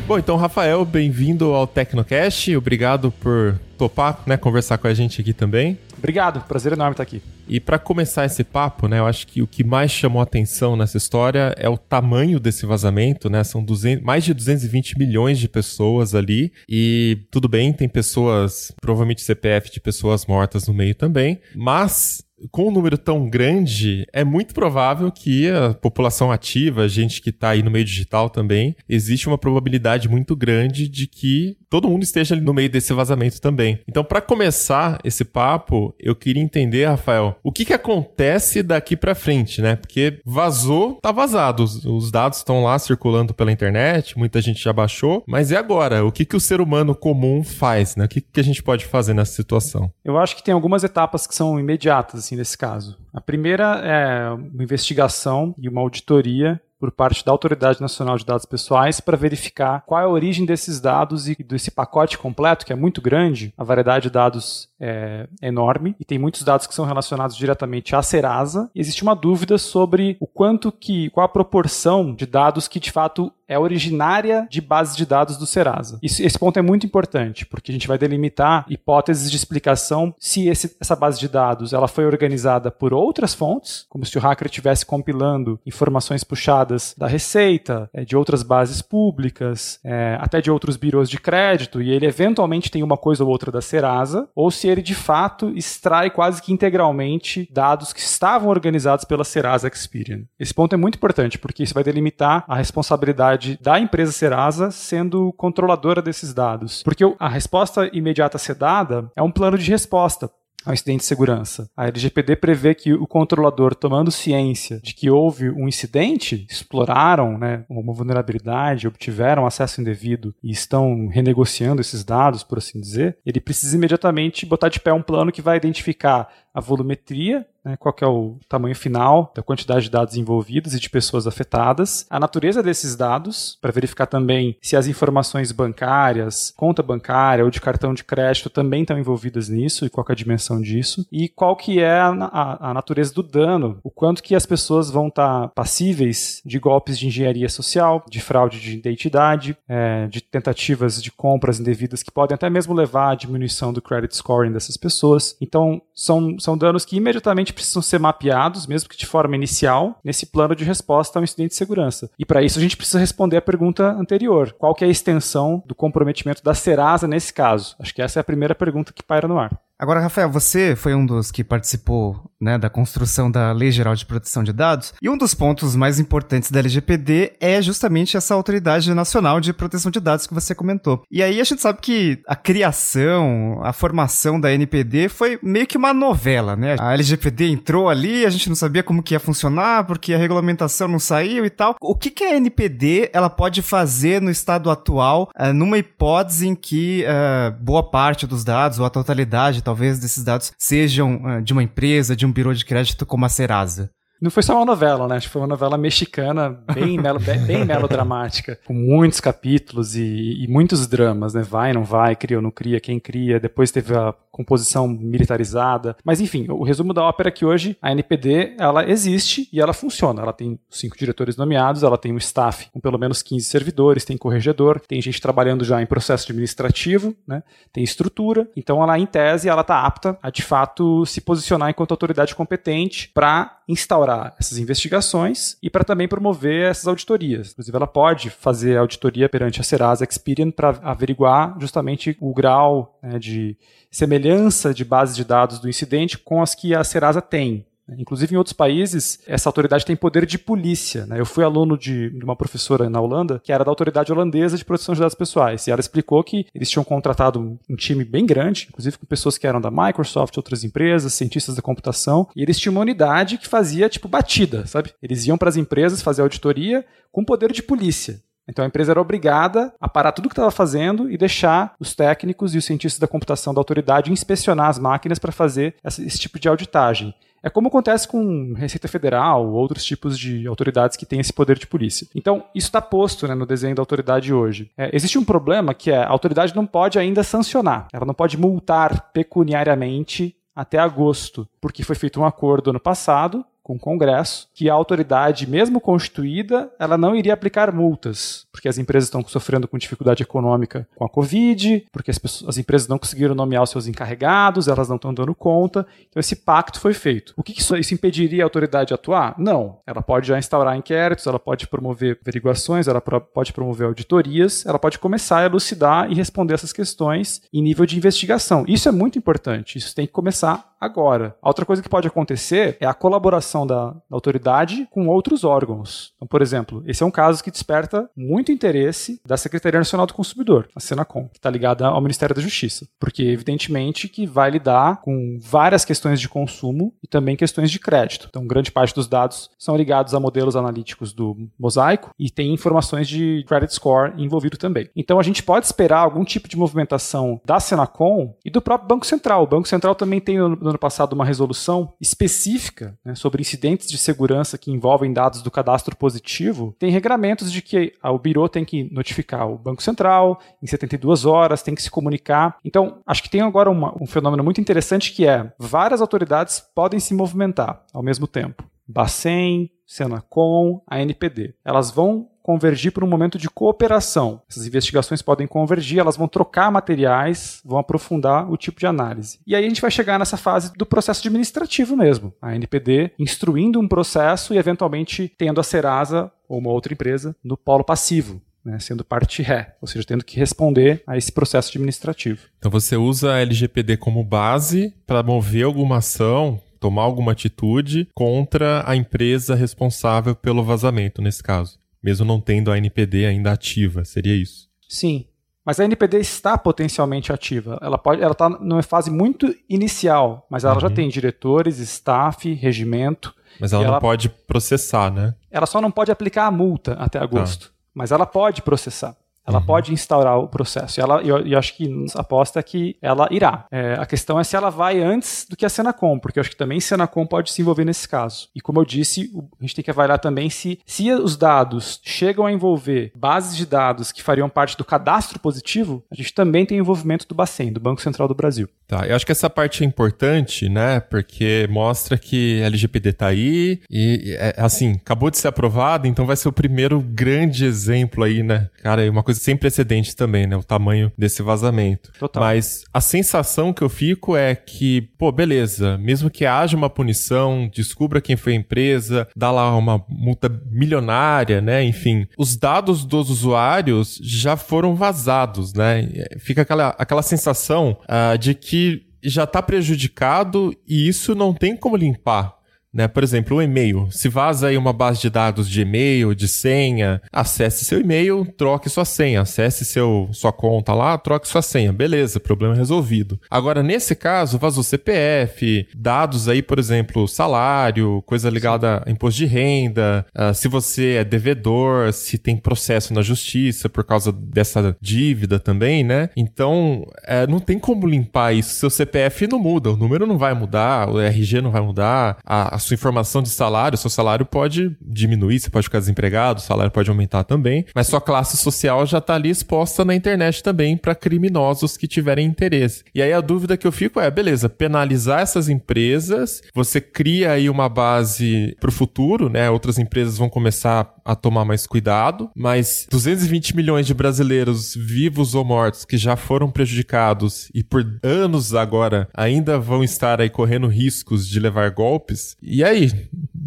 Bom, então, Rafael, bem-vindo ao Tecnocast. Obrigado por topar, né, conversar com a gente aqui também. Obrigado, prazer enorme estar aqui. E para começar esse papo, né, eu acho que o que mais chamou atenção nessa história é o tamanho desse vazamento, né? São 200, mais de 220 milhões de pessoas ali e tudo bem, tem pessoas, provavelmente CPF de pessoas mortas no meio também, mas com um número tão grande, é muito provável que a população ativa, a gente que está aí no meio digital também, existe uma probabilidade muito grande de que todo mundo esteja ali no meio desse vazamento também. Então, para começar esse papo, eu queria entender, Rafael, o que, que acontece daqui para frente, né? Porque vazou, tá vazado. Os, os dados estão lá circulando pela internet, muita gente já baixou, mas e agora? O que, que o ser humano comum faz, né? O que, que a gente pode fazer nessa situação? Eu acho que tem algumas etapas que são imediatas, assim, nesse caso. A primeira é uma investigação e uma auditoria por parte da Autoridade Nacional de Dados Pessoais para verificar qual é a origem desses dados e desse pacote completo, que é muito grande, a variedade de dados é enorme e tem muitos dados que são relacionados diretamente à Serasa. E existe uma dúvida sobre o quanto que, qual a proporção de dados que de fato é originária de bases de dados do Serasa. Isso, esse ponto é muito importante, porque a gente vai delimitar hipóteses de explicação se esse, essa base de dados ela foi organizada por outras fontes, como se o hacker estivesse compilando informações puxadas da Receita, é, de outras bases públicas, é, até de outros birôs de crédito, e ele eventualmente tem uma coisa ou outra da Serasa, ou se ele de fato extrai quase que integralmente dados que estavam organizados pela Serasa Experian. Esse ponto é muito importante, porque isso vai delimitar a responsabilidade da empresa Serasa sendo controladora desses dados. Porque a resposta imediata a ser dada é um plano de resposta ao incidente de segurança. A LGPD prevê que o controlador, tomando ciência de que houve um incidente, exploraram né, uma vulnerabilidade, obtiveram acesso indevido e estão renegociando esses dados, por assim dizer, ele precisa imediatamente botar de pé um plano que vai identificar a volumetria, né, qual é o tamanho final da quantidade de dados envolvidos e de pessoas afetadas, a natureza desses dados, para verificar também se as informações bancárias, conta bancária ou de cartão de crédito também estão envolvidas nisso e qual é a dimensão disso, e qual que é a, a, a natureza do dano, o quanto que as pessoas vão estar tá passíveis de golpes de engenharia social, de fraude de identidade, é, de tentativas de compras indevidas que podem até mesmo levar à diminuição do credit scoring dessas pessoas. Então, são são danos que imediatamente precisam ser mapeados, mesmo que de forma inicial, nesse plano de resposta ao incidente de segurança. E para isso a gente precisa responder a pergunta anterior: qual que é a extensão do comprometimento da Serasa nesse caso? Acho que essa é a primeira pergunta que paira no ar. Agora, Rafael, você foi um dos que participou né, da construção da Lei Geral de Proteção de Dados, e um dos pontos mais importantes da LGPD é justamente essa Autoridade Nacional de Proteção de Dados que você comentou. E aí a gente sabe que a criação, a formação da NPD foi meio que uma novela, né? A LGPD entrou ali, a gente não sabia como que ia funcionar, porque a regulamentação não saiu e tal. O que, que a NPD ela pode fazer no estado atual, uh, numa hipótese em que uh, boa parte dos dados, ou a totalidade talvez desses dados sejam uh, de uma empresa, de um birô de crédito como a Serasa. Não foi só uma novela, né? Foi uma novela mexicana bem, [laughs] melo, bem, melodramática, com muitos capítulos e, e, muitos dramas, né? Vai, não vai, cria ou não cria, quem cria. Depois teve a composição militarizada. Mas enfim, o resumo da ópera é que hoje a NPD ela existe e ela funciona. Ela tem cinco diretores nomeados, ela tem um staff com pelo menos 15 servidores, tem corregedor, tem gente trabalhando já em processo administrativo, né? Tem estrutura. Então ela, em tese, ela está apta a de fato se posicionar enquanto autoridade competente para instaurar essas investigações e para também promover essas auditorias. Inclusive, ela pode fazer auditoria perante a Serasa Experian para averiguar justamente o grau né, de semelhança de bases de dados do incidente com as que a Serasa tem. Inclusive, em outros países, essa autoridade tem poder de polícia. Né? Eu fui aluno de, de, uma professora na Holanda, que era da autoridade holandesa de proteção de dados pessoais. E ela explicou que eles tinham contratado um time bem grande, inclusive com pessoas que eram da Microsoft, outras empresas, cientistas da computação. E eles tinham uma unidade que fazia, tipo, batida, sabe? Eles iam para as empresas fazer auditoria com poder de polícia. Então a empresa era obrigada a parar tudo o que estava fazendo e deixar os técnicos e os cientistas da computação da autoridade inspecionar as máquinas para fazer esse tipo de auditagem. É como acontece com Receita Federal ou outros tipos de autoridades que têm esse poder de polícia. Então, isso está posto né, no desenho da autoridade hoje. É, existe um problema que é a autoridade não pode ainda sancionar, ela não pode multar pecuniariamente até agosto, porque foi feito um acordo ano passado com o Congresso que a autoridade, mesmo constituída, ela não iria aplicar multas, porque as empresas estão sofrendo com dificuldade econômica com a Covid, porque as, pessoas, as empresas não conseguiram nomear os seus encarregados, elas não estão dando conta. Então esse pacto foi feito. O que, isso, isso impediria a autoridade de atuar? Não. Ela pode já instaurar inquéritos, ela pode promover averiguações, ela pode promover auditorias, ela pode começar a elucidar e responder essas questões em nível de investigação. Isso é muito importante. Isso tem que começar agora. A outra coisa que pode acontecer é a colaboração da, da, autoridade com outros órgãos. Então, por exemplo, esse é um caso que desperta muito interesse da Secretaria Nacional do Consumidor, a Senacom, que está ligada ao Ministério da Justiça, porque evidentemente que vai lidar com várias questões de consumo e também questões de crédito. Então, grande parte dos dados são ligados a modelos analíticos do Mosaico e tem informações de credit score envolvido também. Então, a gente pode esperar algum tipo de movimentação da Senacom e do próprio Banco Central. O Banco Central também tem no ano passado uma resolução específica né, sobre incidentes de segurança que envolvem dados do cadastro positivo. Tem regramentos de que o Biro tem que notificar o Banco Central em 72 horas, tem que se comunicar. Então, acho que tem agora uma, um fenômeno muito interessante que é várias autoridades podem se movimentar ao mesmo tempo. Bacen, Senacom, a NPD. Elas vão convergir para um momento de cooperação. Essas investigações podem convergir, elas vão trocar materiais, vão aprofundar o tipo de análise. E aí a gente vai chegar nessa fase do processo administrativo mesmo. A NPD instruindo um processo e eventualmente tendo a Serasa ou uma outra empresa no polo passivo. Né, sendo parte ré, ou seja, tendo que responder a esse processo administrativo. Então você usa a LGPD como base para mover alguma ação, tomar alguma atitude contra a empresa responsável pelo vazamento, nesse caso mesmo não tendo a NPD ainda ativa, seria isso? Sim. Mas a NPD está potencialmente ativa. Ela pode, ela está numa fase muito inicial, mas ela uhum. já tem diretores, staff, regimento. Mas ela não ela, pode processar, né? Ela só não pode aplicar a multa até agosto. Tá. Mas ela pode processar. Ela uhum. pode instaurar o processo. E ela, eu, eu acho que a aposta é que ela irá. É, a questão é se ela vai antes do que a Senacom, porque eu acho que também a Senacom pode se envolver nesse caso. E como eu disse, a gente tem que avaliar também se, se os dados chegam a envolver bases de dados que fariam parte do cadastro positivo, a gente também tem envolvimento do Bacen, do Banco Central do Brasil. Tá, eu acho que essa parte é importante, né? Porque mostra que a LGPD tá aí e, é, assim, acabou de ser aprovado, então vai ser o primeiro grande exemplo aí, né? Cara, é uma coisa sem precedentes também, né? O tamanho desse vazamento. Total. Mas a sensação que eu fico é que, pô, beleza, mesmo que haja uma punição, descubra quem foi a empresa, dá lá uma multa milionária, né? Enfim, os dados dos usuários já foram vazados, né? Fica aquela, aquela sensação uh, de que já está prejudicado e isso não tem como limpar. Né? Por exemplo, o e-mail. Se vaza aí uma base de dados de e-mail, de senha, acesse seu e-mail, troque sua senha. Acesse seu, sua conta lá, troque sua senha. Beleza, problema resolvido. Agora, nesse caso, vazou CPF, dados aí, por exemplo, salário, coisa ligada a imposto de renda, uh, se você é devedor, se tem processo na justiça por causa dessa dívida também, né? Então, uh, não tem como limpar isso. Seu CPF não muda, o número não vai mudar, o RG não vai mudar, a, a sua informação de salário, seu salário pode diminuir, você pode ficar desempregado, o salário pode aumentar também, mas sua classe social já está ali exposta na internet também para criminosos que tiverem interesse. E aí a dúvida que eu fico é, beleza, penalizar essas empresas, você cria aí uma base para o futuro, né? Outras empresas vão começar a tomar mais cuidado, mas 220 milhões de brasileiros vivos ou mortos que já foram prejudicados e por anos agora ainda vão estar aí correndo riscos de levar golpes, e aí?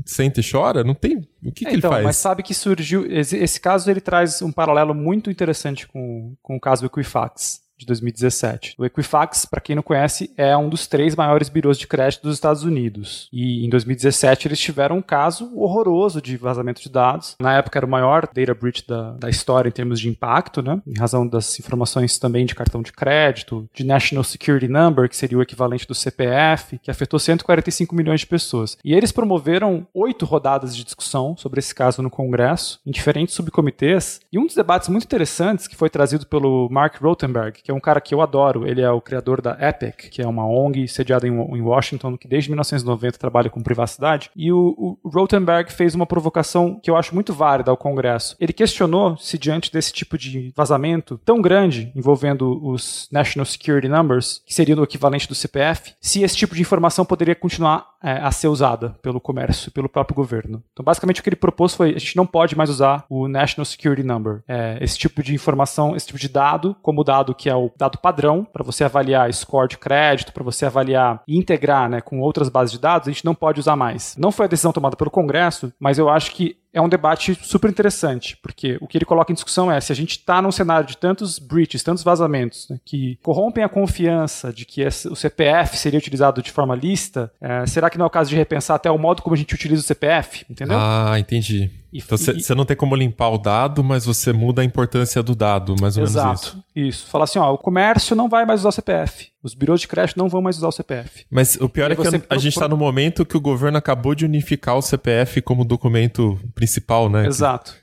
Sente e chora? Não tem. O que, é, que então, ele faz? Mas sabe que surgiu. Esse, esse, caso ele traz um paralelo muito interessante com, com o caso do Equifax de 2017. O Equifax, para quem não conhece, é um dos três maiores birôs de crédito dos Estados Unidos. E em 2017 eles tiveram um caso horroroso de vazamento de dados. Na época era o maior data breach da, da história em termos de impacto, né? Em razão das informações também de cartão de crédito, de National Security Number, que seria o equivalente do CPF, que afetou 145 milhões de pessoas. E eles promoveram oito rodadas de discussão sobre esse caso no Congresso, em diferentes subcomitês. E um dos debates muito interessantes que foi trazido pelo Mark Rotenberg, que é um cara que eu adoro. Ele é o criador da Epic, que é uma ONG sediada em, Washington, que desde 1990 trabalha com privacidade. E o, o Rotenberg fez uma provocação que eu acho muito válida ao Congresso. Ele questionou se, diante desse tipo de vazamento tão grande envolvendo os National Security Numbers, que seria o equivalente do CPF, se esse tipo de informação poderia continuar é, a ser usada pelo comércio, pelo próprio governo. Então, basicamente, o que ele propôs foi: a gente não pode mais usar o National Security Number. É, esse tipo de informação, esse tipo de dado, como dado que é o dado padrão para você avaliar score de crédito, para você avaliar e integrar né, com outras bases de dados, a gente não pode usar mais. Não foi a decisão tomada pelo Congresso, mas eu acho que é um debate super interessante, porque o que ele coloca em discussão é se a gente está num cenário de tantos breaches, tantos vazamentos, né, que corrompem a confiança de que o CPF seria utilizado de forma lista, é, será que não é o caso de repensar até o modo como a gente utiliza o CPF? Entendeu? Ah, entendi. E, então você não tem como limpar o dado, mas você muda a importância do dado, mais ou exato, menos isso. Isso. Falar assim, ó, o comércio não vai mais usar o CPF. Os birôs de crédito não vão mais usar o CPF. Mas o pior é que a, a gente está no momento que o governo acabou de unificar o CPF como documento principal, né? Exato.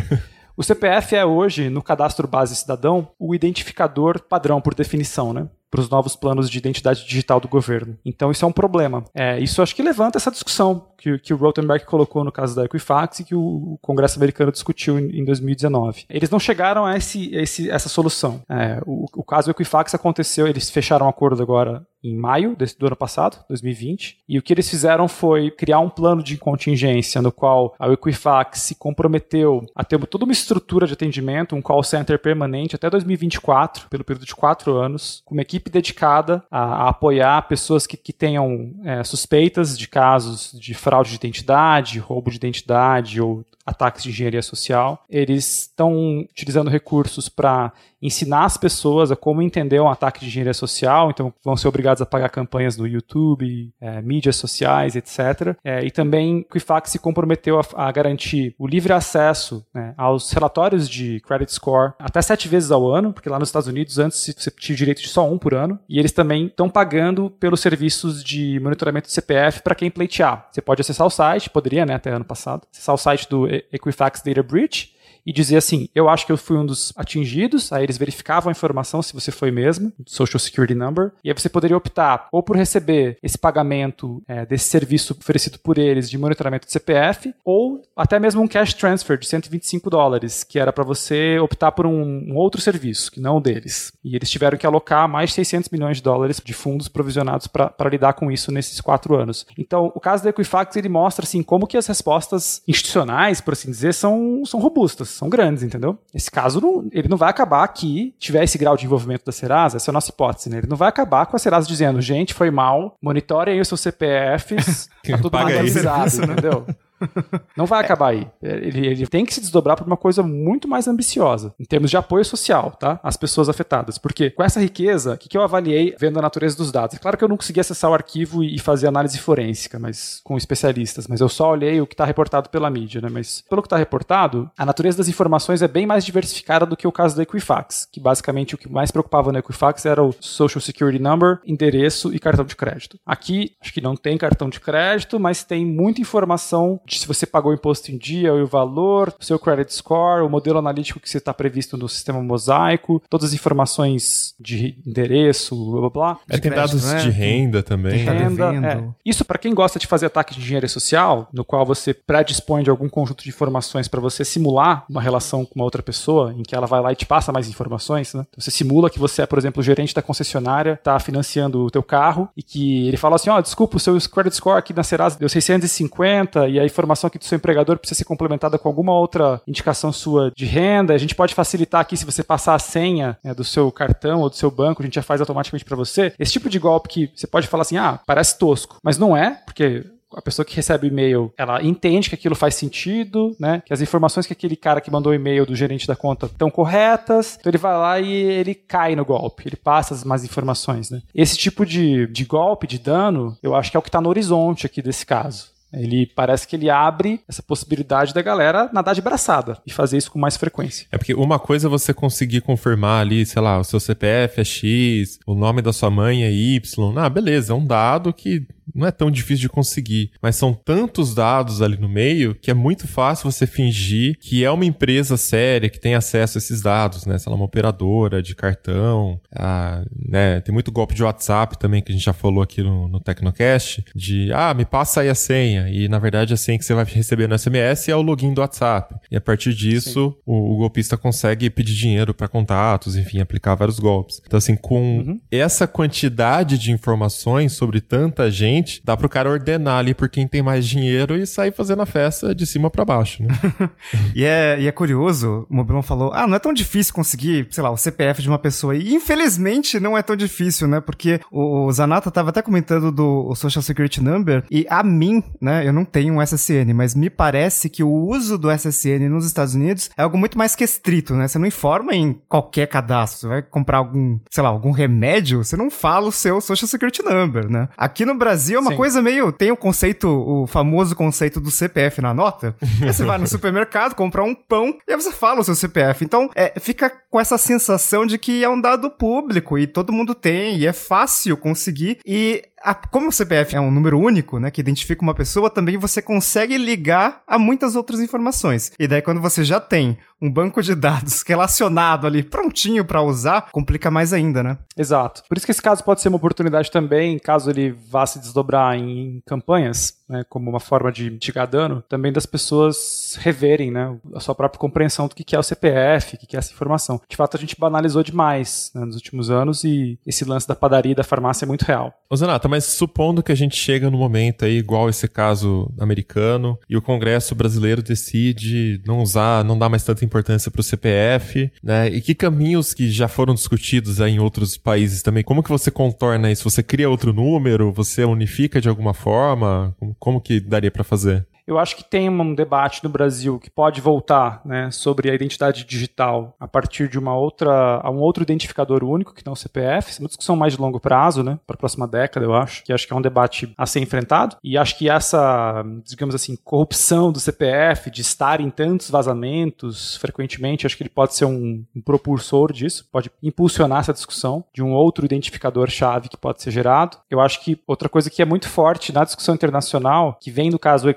[laughs] o CPF é hoje, no cadastro base cidadão, o identificador padrão por definição, né? Para os novos planos de identidade digital do governo. Então isso é um problema. É, isso acho que levanta essa discussão que, que o Rothenberg colocou no caso da Equifax e que o, Congresso americano discutiu em, em 2019. Eles não chegaram a, esse, esse essa solução. É, o, o caso Equifax aconteceu, eles fecharam um acordo agora em maio desse, do ano passado, 2020, e o que eles fizeram foi criar um plano de contingência no qual a Equifax se comprometeu a ter toda uma estrutura de atendimento, um call center permanente até 2024, pelo período de quatro anos, com uma equipe dedicada a, a apoiar pessoas que, que tenham é, suspeitas de casos de fraude de identidade, roubo de identidade ou ataques de engenharia social. Eles estão utilizando recursos para ensinar as pessoas a como entender um ataque de engenharia social, então vão ser obrigados a pagar campanhas no YouTube, é, mídias sociais, etc. É, e também o Equifax se comprometeu a, a garantir o livre acesso né, aos relatórios de credit score até sete vezes ao ano, porque lá nos Estados Unidos antes você tinha direito de só um por ano, e eles também estão pagando pelos serviços de monitoramento do CPF para quem pleitear. Você pode acessar o site, poderia, né, até ano passado, acessar o site do Equifax Data Breach e dizer assim: eu acho que eu fui um dos atingidos. Aí eles verificavam a informação se você foi mesmo, Social Security Number. E aí você poderia optar ou por receber esse pagamento é, desse serviço oferecido por eles de monitoramento de CPF, ou até mesmo um cash transfer de 125 dólares, que era para você optar por um, um, outro serviço, que não o deles. E eles tiveram que alocar mais de 600 milhões de dólares de fundos provisionados para lidar com isso nesses quatro anos. Então, o caso da Equifax ele mostra assim como que as respostas institucionais, por assim dizer, são, são robustas são grandes, entendeu? Esse caso, não, ele não vai acabar aqui, tiver esse grau de envolvimento da Serasa, essa é a nossa hipótese, né? Ele não vai acabar com a Serasa dizendo, gente, foi mal, monitorem aí os seus CPFs, tá tudo normalizado, né? entendeu? [laughs] Não vai acabar aí. Ele, ele, tem que se desdobrar para uma coisa muito mais ambiciosa, em termos de apoio social, tá? Às pessoas afetadas. Porque com essa riqueza, o que, que eu avaliei vendo a natureza dos dados? É claro que eu não consegui acessar o arquivo e fazer análise forensica, mas com especialistas, mas eu só olhei o que está reportado pela mídia, né? Mas pelo que está reportado, a natureza das informações é bem mais diversificada do que o caso da Equifax, que basicamente o que mais preocupava no Equifax era o Social Security Number, endereço e cartão de crédito. Aqui, acho que não tem cartão de crédito, mas tem muita informação se você pagou o imposto em dia, o valor, o seu credit score, o modelo analítico que você está previsto no sistema mosaico, todas as informações de endereço, blá blá blá. É, tem dados né? de renda também. De renda, é. Isso para quem gosta de fazer ataque de engenharia social, no qual você predispõe de algum conjunto de informações para você simular uma relação com uma outra pessoa, em que ela vai lá e te passa mais informações, né? Você simula que você é, por exemplo, o gerente da concessionária, está financiando o teu carro e que ele fala assim, ó, oh, desculpa, o seu credit score aqui na Serasa deu 650 e a informação aqui do seu empregador precisa ser complementada com alguma outra indicação sua de renda. A gente pode facilitar aqui se você passar a senha né, do seu cartão ou do seu banco, a gente já faz automaticamente para você. Esse tipo de golpe que você pode falar assim, ah, parece tosco, mas não é, porque a pessoa que recebe o e-mail, ela entende que aquilo faz sentido, né? Que as informações que aquele cara que mandou o e-mail do gerente da conta estão corretas. Então ele vai lá e ele cai no golpe, ele passa as mais informações, né? Esse tipo de, de golpe, de dano, eu acho que é o que está no horizonte aqui desse caso. Ele parece que ele abre essa possibilidade da galera nadar de braçada e fazer isso com mais frequência. É porque uma coisa é você conseguir confirmar ali, sei lá, o seu CPF é X, o nome da sua mãe é Y. Ah, beleza, é um dado que não é tão difícil de conseguir, mas são tantos dados ali no meio que é muito fácil você fingir que é uma empresa séria que tem acesso a esses dados, né? Se ela é uma operadora de cartão, a, né? Tem muito golpe de WhatsApp também que a gente já falou aqui no, no Tecnocast, de ah, me passa aí a senha, e na verdade a senha que você vai receber no SMS é o login do WhatsApp. E a partir disso, o, o, golpista consegue pedir dinheiro para contatos, enfim, aplicar vários golpes. Então, assim, com uhum. essa quantidade de informações sobre tanta gente, realmente dá pro cara ordenar ali por quem tem mais dinheiro e sair fazendo a festa de cima para baixo, né? [laughs] e, é, e é curioso, o Mobilon falou, ah, não é tão difícil conseguir, sei lá, o CPF de uma pessoa. E infelizmente não é tão difícil, né? Porque o Zanata tava até comentando do Social Security Number e a mim, né, eu não tenho um SSN, mas me parece que o uso do SSN nos Estados Unidos é algo muito mais que estrito, né? Você não informa em qualquer cadastro. Você vai comprar algum, sei lá, algum remédio, você não fala o seu Social Security Number, né? Aqui no Brasil é uma Sim. coisa meio. Tem o conceito, o famoso conceito do CPF na nota. [laughs] você vai no supermercado comprar um pão e aí você fala o seu CPF. Então, é, fica com essa sensação de que é um dado público e todo mundo tem e é fácil conseguir. E a, como o CPF é um número único, né, que identifica uma pessoa, também você consegue ligar a muitas outras informações. E daí quando você já tem um banco de dados [laughs] relacionado ali, prontinho para usar, complica mais ainda, né? Exato. Por isso que esse caso pode ser uma oportunidade também, caso ele vá se desdobrar em campanhas, né, como uma forma de mitigar dano, também das pessoas reverem, né, a sua própria compreensão do que é o CPF, o que é essa informação. De fato, a gente banalizou demais né, nos últimos anos e esse lance da padaria e da farmácia é muito real. Ô Zanata, mas supondo que a gente chega no momento aí, igual esse caso americano, e o Congresso brasileiro decide não usar, não dar mais tanta importância para o CPF, né? E que caminhos que já foram discutidos aí em outros países também? Como que você contorna isso? Você cria outro número? Você unifica de alguma forma? Como que daria para fazer? Eu acho que tem um debate no Brasil que pode voltar né, sobre a identidade digital a partir de uma outra, um outro identificador único, que não o CPF. Isso é uma discussão mais de longo prazo, né, para a próxima década, eu acho, que acho que é um debate a ser enfrentado. E acho que essa, digamos assim, corrupção do CPF, de estar em tantos vazamentos frequentemente, acho que ele pode ser um, um propulsor disso, pode impulsionar essa discussão de um outro identificador-chave que pode ser gerado. Eu acho que outra coisa que é muito forte na discussão internacional, que vem do caso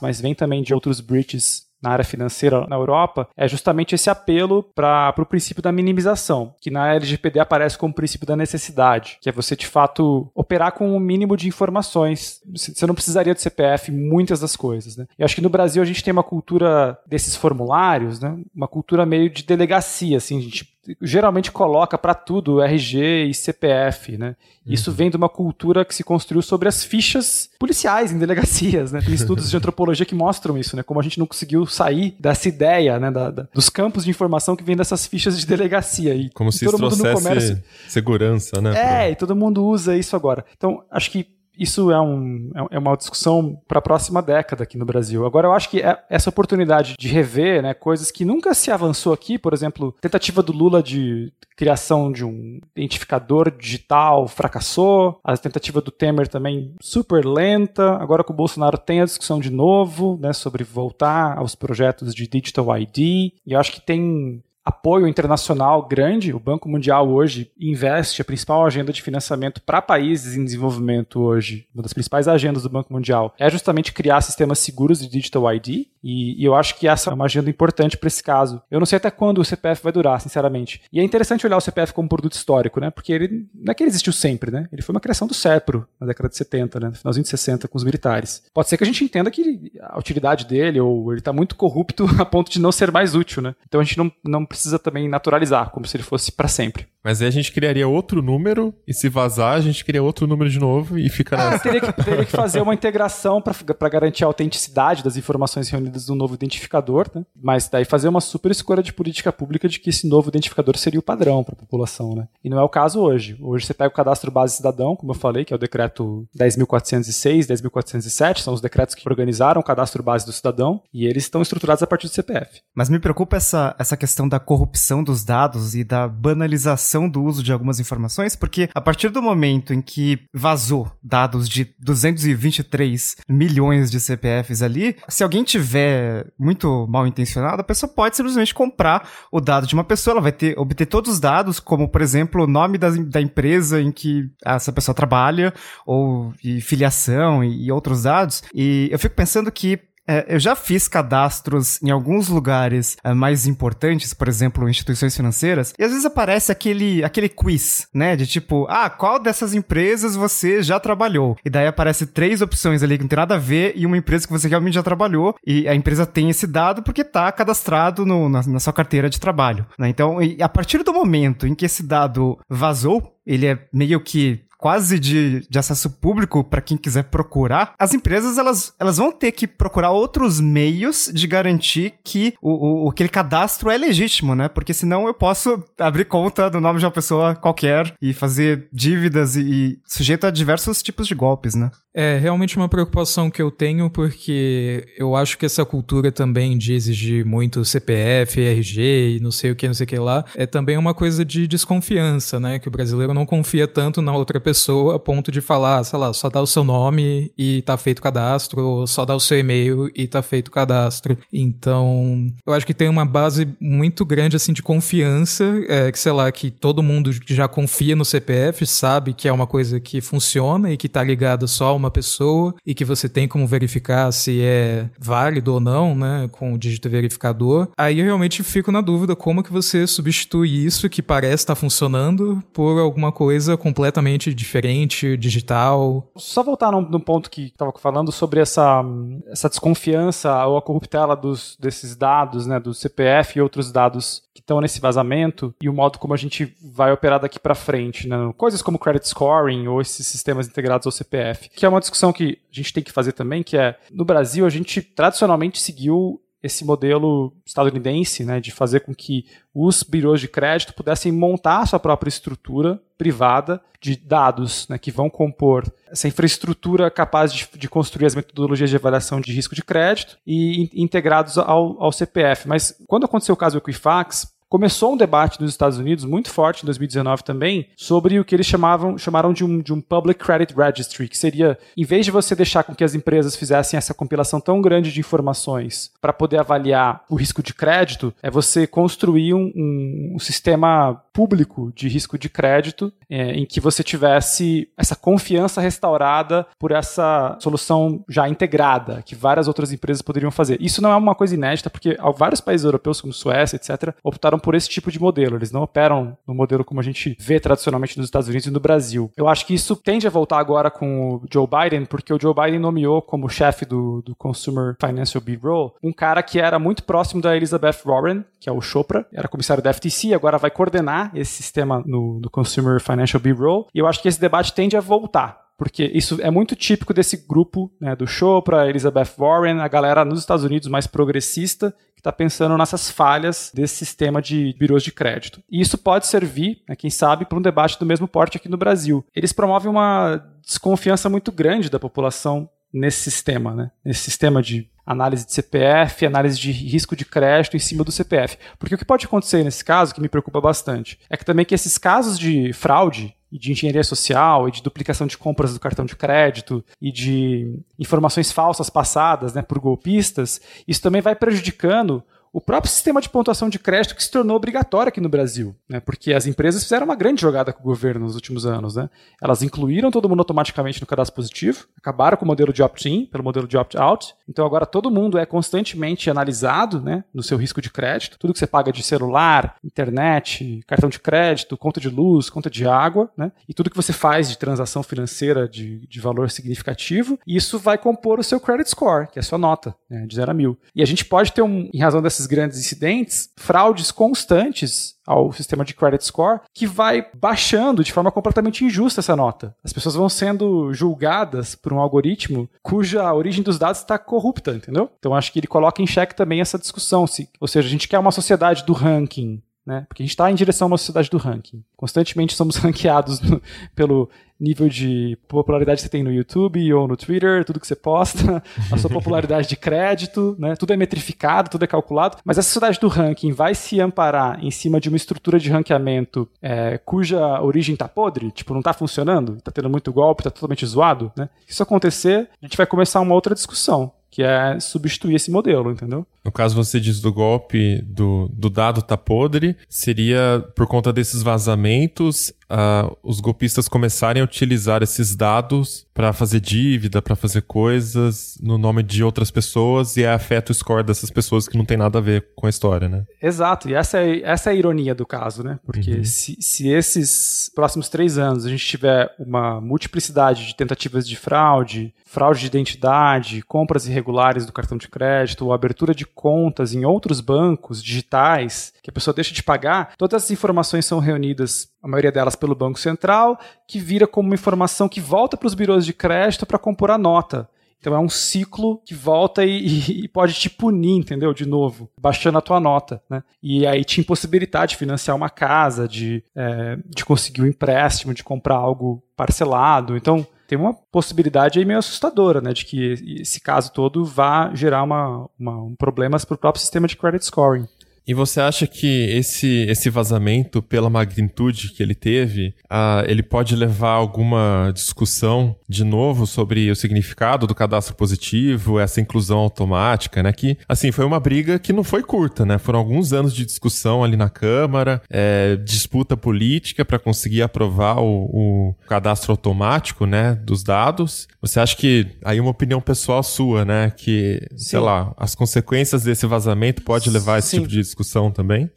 Mas vem também de outros breaches na área financeira na Europa, é justamente esse apelo para o princípio da minimização, que na LGPD aparece como princípio da necessidade, que é você de fato operar com o um mínimo de informações. Você não precisaria do CPF muitas das coisas. Né? Eu acho que no Brasil a gente tem uma cultura desses formulários, né? uma cultura meio de delegacia, assim, a gente geralmente coloca para tudo RG e CPF, né? Isso uhum. vem de uma cultura que se construiu sobre as fichas policiais em delegacias, né? Tem estudos de antropologia que mostram isso, né? Como a gente não conseguiu sair dessa ideia, né? Da, da, dos campos de informação que vem dessas fichas de delegacia. E, Como se todo isso mundo no comércio... segurança, né? É, pra... e todo mundo usa isso agora. Então, acho que isso é, um, é, é uma discussão para a próxima década aqui no Brasil. Agora, eu acho que é essa oportunidade de rever né, coisas que nunca se avançou aqui, por exemplo, tentativa do Lula de criação de um identificador digital fracassou, a tentativa do Temer também super lenta. Agora que o Bolsonaro tem a discussão de novo né, sobre voltar aos projetos de Digital ID, e eu acho que tem apoio internacional grande. O Banco Mundial hoje investe a principal agenda de financiamento para países em desenvolvimento hoje. Uma das principais agendas do Banco Mundial é justamente criar sistemas seguros de Digital ID. E, e eu acho que essa é uma agenda importante para esse caso. Eu não sei até quando o CPF vai durar, sinceramente. E é interessante olhar o CPF como produto histórico, né? Porque ele não é que ele existiu sempre, né? Ele foi uma criação do CEPRO na década de 70, né? No finalzinho de 60 com os militares. Pode ser que a gente entenda que a utilidade dele ou ele está muito corrupto [laughs] a ponto de não ser mais útil, né? Então a gente não, não precisa também naturalizar, como se ele fosse para sempre. Mas aí a gente criaria outro número, e se vazar, a gente cria outro número de novo e fica ah, teria, que, teria que fazer uma integração para garantir a autenticidade das informações reunidas no novo identificador, né? Mas daí fazer uma super escolha de política pública de que esse novo identificador seria o padrão para a população, né? E não é o caso hoje. Hoje você pega o cadastro base cidadão, como eu falei, que é o decreto 10.406, 10.407, são os decretos que organizaram o cadastro base do cidadão, e eles estão estruturados a partir do CPF. Mas me preocupa essa, essa questão da corrupção dos dados e da banalização do uso de algumas informações, porque a partir do momento em que vazou dados de 223 milhões de CPFs ali, se alguém tiver muito mal intencionado, a pessoa pode simplesmente comprar o dado de uma pessoa, ela vai ter, obter todos os dados, como por exemplo o nome da, da empresa em que essa pessoa trabalha, ou filiação e, e outros dados. E eu fico pensando que é, eu já fiz cadastros em alguns lugares é, mais importantes, por exemplo, instituições financeiras, e às vezes aparece aquele, aquele quiz, né? De tipo, ah, qual dessas empresas você já trabalhou? E daí aparece três opções ali que não tem nada a ver e uma empresa que você realmente já trabalhou, e a empresa tem esse dado porque está cadastrado no, na, na, sua carteira de trabalho. Né? Então, a partir do momento em que esse dado vazou, ele é meio que quase de, de acesso público para quem quiser procurar, as empresas elas, elas vão ter que procurar outros meios de garantir que o, o, aquele cadastro é legítimo, né? Porque senão eu posso abrir conta do nome de uma pessoa qualquer e fazer dívidas e, e sujeito a diversos tipos de golpes, né? É realmente uma preocupação que eu tenho, porque eu acho que essa cultura também de exigir muito CPF, RG e não sei o que, não sei o que lá, é também uma coisa de desconfiança, né? Que o brasileiro não confia tanto na outra pessoa a ponto de falar, sei lá, só dá o seu nome e tá feito o cadastro, ou só dá o seu e-mail e tá feito o cadastro. Então, eu acho que tem uma base muito grande, assim, de confiança, é, que sei lá, que todo mundo já confia no CPF sabe que é uma coisa que funciona e que tá ligada só a uma pessoa e que você tem como verificar se é válido ou não, né, com o dígito verificador. Aí eu realmente fico na dúvida como que você substitui isso que parece estar tá funcionando por alguma coisa completamente diferente, digital. Só voltar num, num ponto que estava falando sobre essa, essa desconfiança ou a corruptela dos, desses dados, né, do CPF e outros dados que estão nesse vazamento e o modo como a gente vai operar daqui para frente, né? Coisas como credit scoring ou esses sistemas integrados ao CPF, que é uma discussão que a gente tem que fazer também, que é no Brasil a gente tradicionalmente seguiu esse modelo estadunidense, né, de fazer com que os birôs de crédito pudessem montar sua própria estrutura privada de dados né, que vão compor essa infraestrutura capaz de, de, construir as metodologias de avaliação de risco de crédito e in, integrados ao, ao CPF. Mas quando aconteceu o caso do Equifax, começou um debate nos Estados Unidos muito forte em 2019 também sobre o que eles chamavam chamaram de um, de um Public Credit Registry, que seria, em vez de você deixar com que as empresas fizessem essa compilação tão grande de informações para poder avaliar o risco de crédito, é você construir um, um, um sistema público de risco de crédito é, em que você tivesse essa confiança restaurada por essa solução já integrada, que várias outras empresas poderiam fazer. Isso não é uma coisa inédita, porque vários países europeus, como Suécia, etc., optaram por esse tipo de modelo. Eles não operam no modelo como a gente vê tradicionalmente nos Estados Unidos e no Brasil. Eu acho que isso tende a voltar agora com o Joe Biden, porque o Joe Biden nomeou como chefe do, do Consumer Financial Bureau um cara que era muito próximo da Elizabeth Warren, que é o Chopra, era comissário da FTC, agora vai coordenar esse sistema no, no Consumer Financial Bureau. E eu acho que esse debate tende a voltar porque isso é muito típico desse grupo né, do Chopra, Elizabeth Warren, a galera nos Estados Unidos mais progressista, está pensando nessas falhas desse sistema de birôs de crédito. E isso pode servir, né, quem sabe, para um debate do mesmo porte aqui no Brasil. Eles promovem uma desconfiança muito grande da população nesse sistema, né? nesse sistema de análise de CPF, análise de risco de crédito em cima do CPF. Porque o que pode acontecer nesse caso, que me preocupa bastante, é que também que esses casos de fraude e de engenharia social e de duplicação de compras do cartão de crédito e de informações falsas passadas né, por golpistas, isso também vai prejudicando o próprio sistema de pontuação de crédito que se tornou obrigatório aqui no Brasil, né? Porque as empresas fizeram uma grande jogada com o governo nos últimos anos, né? Elas incluíram todo mundo automaticamente no cadastro positivo, acabaram com o modelo de opt-in pelo modelo de opt-out. Então agora todo mundo é constantemente analisado, né, no seu risco de crédito, tudo que você paga de celular, internet, cartão de crédito, conta de luz, conta de água, né? E tudo que você faz de transação financeira de, de valor significativo, isso vai compor o seu credit score, que é a sua nota, né, de 0 a mil. E a gente pode ter um, em razão dessas desses grandes incidentes, fraudes constantes ao sistema de credit score, que vai baixando de forma completamente injusta essa nota. As pessoas vão sendo julgadas por um algoritmo cuja origem dos dados está corrupta, entendeu? Então acho que ele coloca em xeque também essa discussão. Se, ou seja, a gente quer uma sociedade do ranking, né? Porque a gente está em direção a uma sociedade do ranking. Constantemente somos [laughs] ranqueados no, pelo nível de popularidade que você tem no YouTube ou no Twitter, tudo que você posta, [laughs] a sua popularidade de crédito, né? Tudo é metrificado, tudo é calculado. Mas essa sociedade do ranking vai se amparar em cima de uma estrutura de ranqueamento é, cuja origem está podre, tipo, não está funcionando, está tendo muito golpe, está totalmente zoado, né? Se isso acontecer, a gente vai começar uma outra discussão que é substituir esse modelo, entendeu? No caso, você diz do golpe do, do dado tá podre, seria por conta desses vazamentos, uh, os golpistas começarem a utilizar esses dados para fazer dívida, para fazer coisas no nome de outras pessoas e afeta o score dessas pessoas que não tem nada a ver com a história, né? Exato, e essa é, essa é a ironia do caso, né? Porque uhum. se, se esses próximos três anos a gente tiver uma multiplicidade de tentativas de fraude, fraude de identidade, compras irregulares do cartão de crédito, ou abertura de contas em outros bancos digitais, que a pessoa deixa de pagar, todas essas informações são reunidas, a maioria delas pelo Banco Central, que vira como uma informação que volta para os birôs de crédito para compor a nota. Então é um ciclo que volta e, e, e, pode te punir, entendeu? De novo, baixando a tua nota, né? E aí te impossibilitar de financiar uma casa, de, é, de conseguir um empréstimo, de comprar algo parcelado. Então tem uma possibilidade aí meio assustadora, né? De que esse caso todo vá gerar uma, uma um problemas para o próprio sistema de credit scoring. E você acha que esse, esse vazamento, pela magnitude que ele teve, uh, ele pode levar a alguma discussão de novo sobre o significado do cadastro positivo, essa inclusão automática, né? Que, assim, foi uma briga que não foi curta, né? Foram alguns anos de discussão ali na Câmara, é, disputa política para conseguir aprovar o, o, cadastro automático, né? Dos dados. Você acha que, aí uma opinião pessoal sua, né? Que, Sim. sei lá, as consequências desse vazamento pode levar a esse Sim. tipo de discussão também?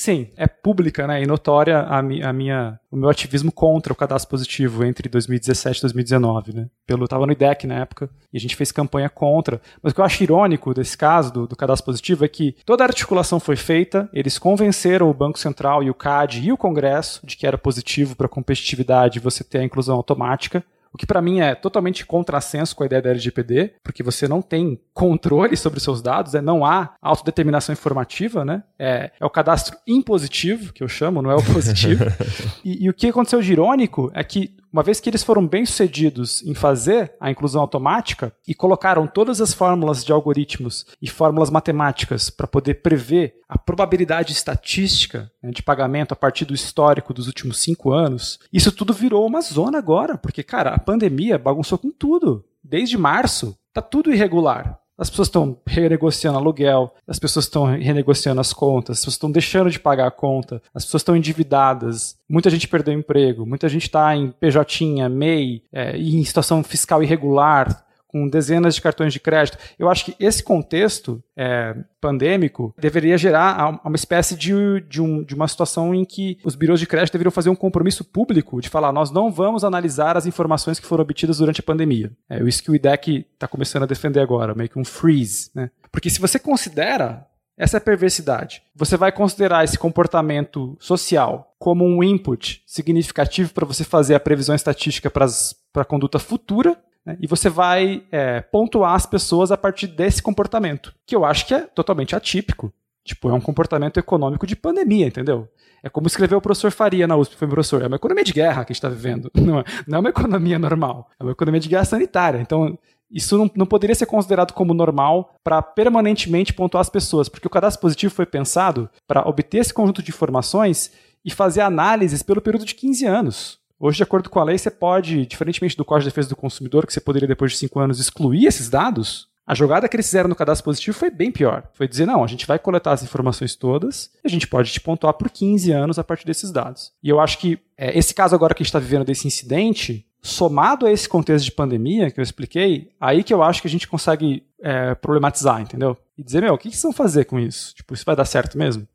Sim, é pública né, e notória a, mi, a, minha, o meu ativismo contra o cadastro positivo entre 2017 e 2019. Né? Pelo, eu estava no IDEC na época e a gente fez campanha contra. Mas o que eu acho irônico desse caso do, do cadastro positivo é que toda a articulação foi feita, eles convenceram o Banco Central e o CAD e o Congresso de que era positivo para a competitividade você ter a inclusão automática. O que para mim é totalmente contrassenso com a ideia da LGPD, porque você não tem controle sobre os seus dados, né? não há autodeterminação informativa, né? É, é, o cadastro impositivo, que eu chamo, não é o positivo. [laughs] e, e o que aconteceu de irônico é que uma vez que eles foram bem sucedidos em fazer a inclusão automática e colocaram todas as fórmulas de algoritmos e fórmulas matemáticas para poder prever a probabilidade estatística né, de pagamento a partir do histórico dos últimos cinco anos, isso tudo virou uma zona agora, porque, cara, a pandemia bagunçou com tudo. Desde março, tá tudo irregular. As pessoas estão renegociando aluguel, as pessoas estão renegociando as contas, as pessoas estão deixando de pagar a conta, as pessoas estão endividadas, muita gente perdeu emprego, muita gente está em PJ, MEI, é, em situação fiscal irregular, com dezenas de cartões de crédito. Eu acho que esse contexto é, pandêmico deveria gerar uma espécie de, de, um, de, uma situação em que os birôs de crédito deveriam fazer um compromisso público de falar: nós não vamos analisar as informações que foram obtidas durante a pandemia. É isso que o IDEC está começando a defender agora, meio que um freeze. Né? Porque se você considera essa é a perversidade. Você vai considerar esse comportamento social como um input significativo para você fazer a previsão estatística para a conduta futura né? E você vai é, pontuar as pessoas a partir desse comportamento, que eu acho que é totalmente atípico. Tipo, é um comportamento econômico de pandemia, entendeu? É como escreveu o professor Faria na USP, foi professor. É uma economia de guerra que a gente está vivendo. [laughs] Não é, não é uma economia normal. É uma economia de guerra sanitária. Então, isso não, não poderia ser considerado como normal para permanentemente pontuar as pessoas, porque o cadastro positivo foi pensado para obter esse conjunto de informações e fazer análises pelo período de 15 anos. Hoje, de acordo com a lei, você pode, diferentemente do Código de Defesa do Consumidor, que você poderia, depois de cinco anos, excluir esses dados, a jogada que eles fizeram no cadastro positivo foi bem pior. Foi dizer, não, a gente vai coletar as informações todas e a gente pode te pontuar por 15 anos a partir desses dados. E eu acho que é, esse caso agora que a gente está vivendo desse incidente, somado a esse contexto de pandemia que eu expliquei, aí que eu acho que a gente consegue é, problematizar, entendeu? E dizer, meu, o que, que vocês vão fazer com isso? Tipo, isso vai dar certo mesmo?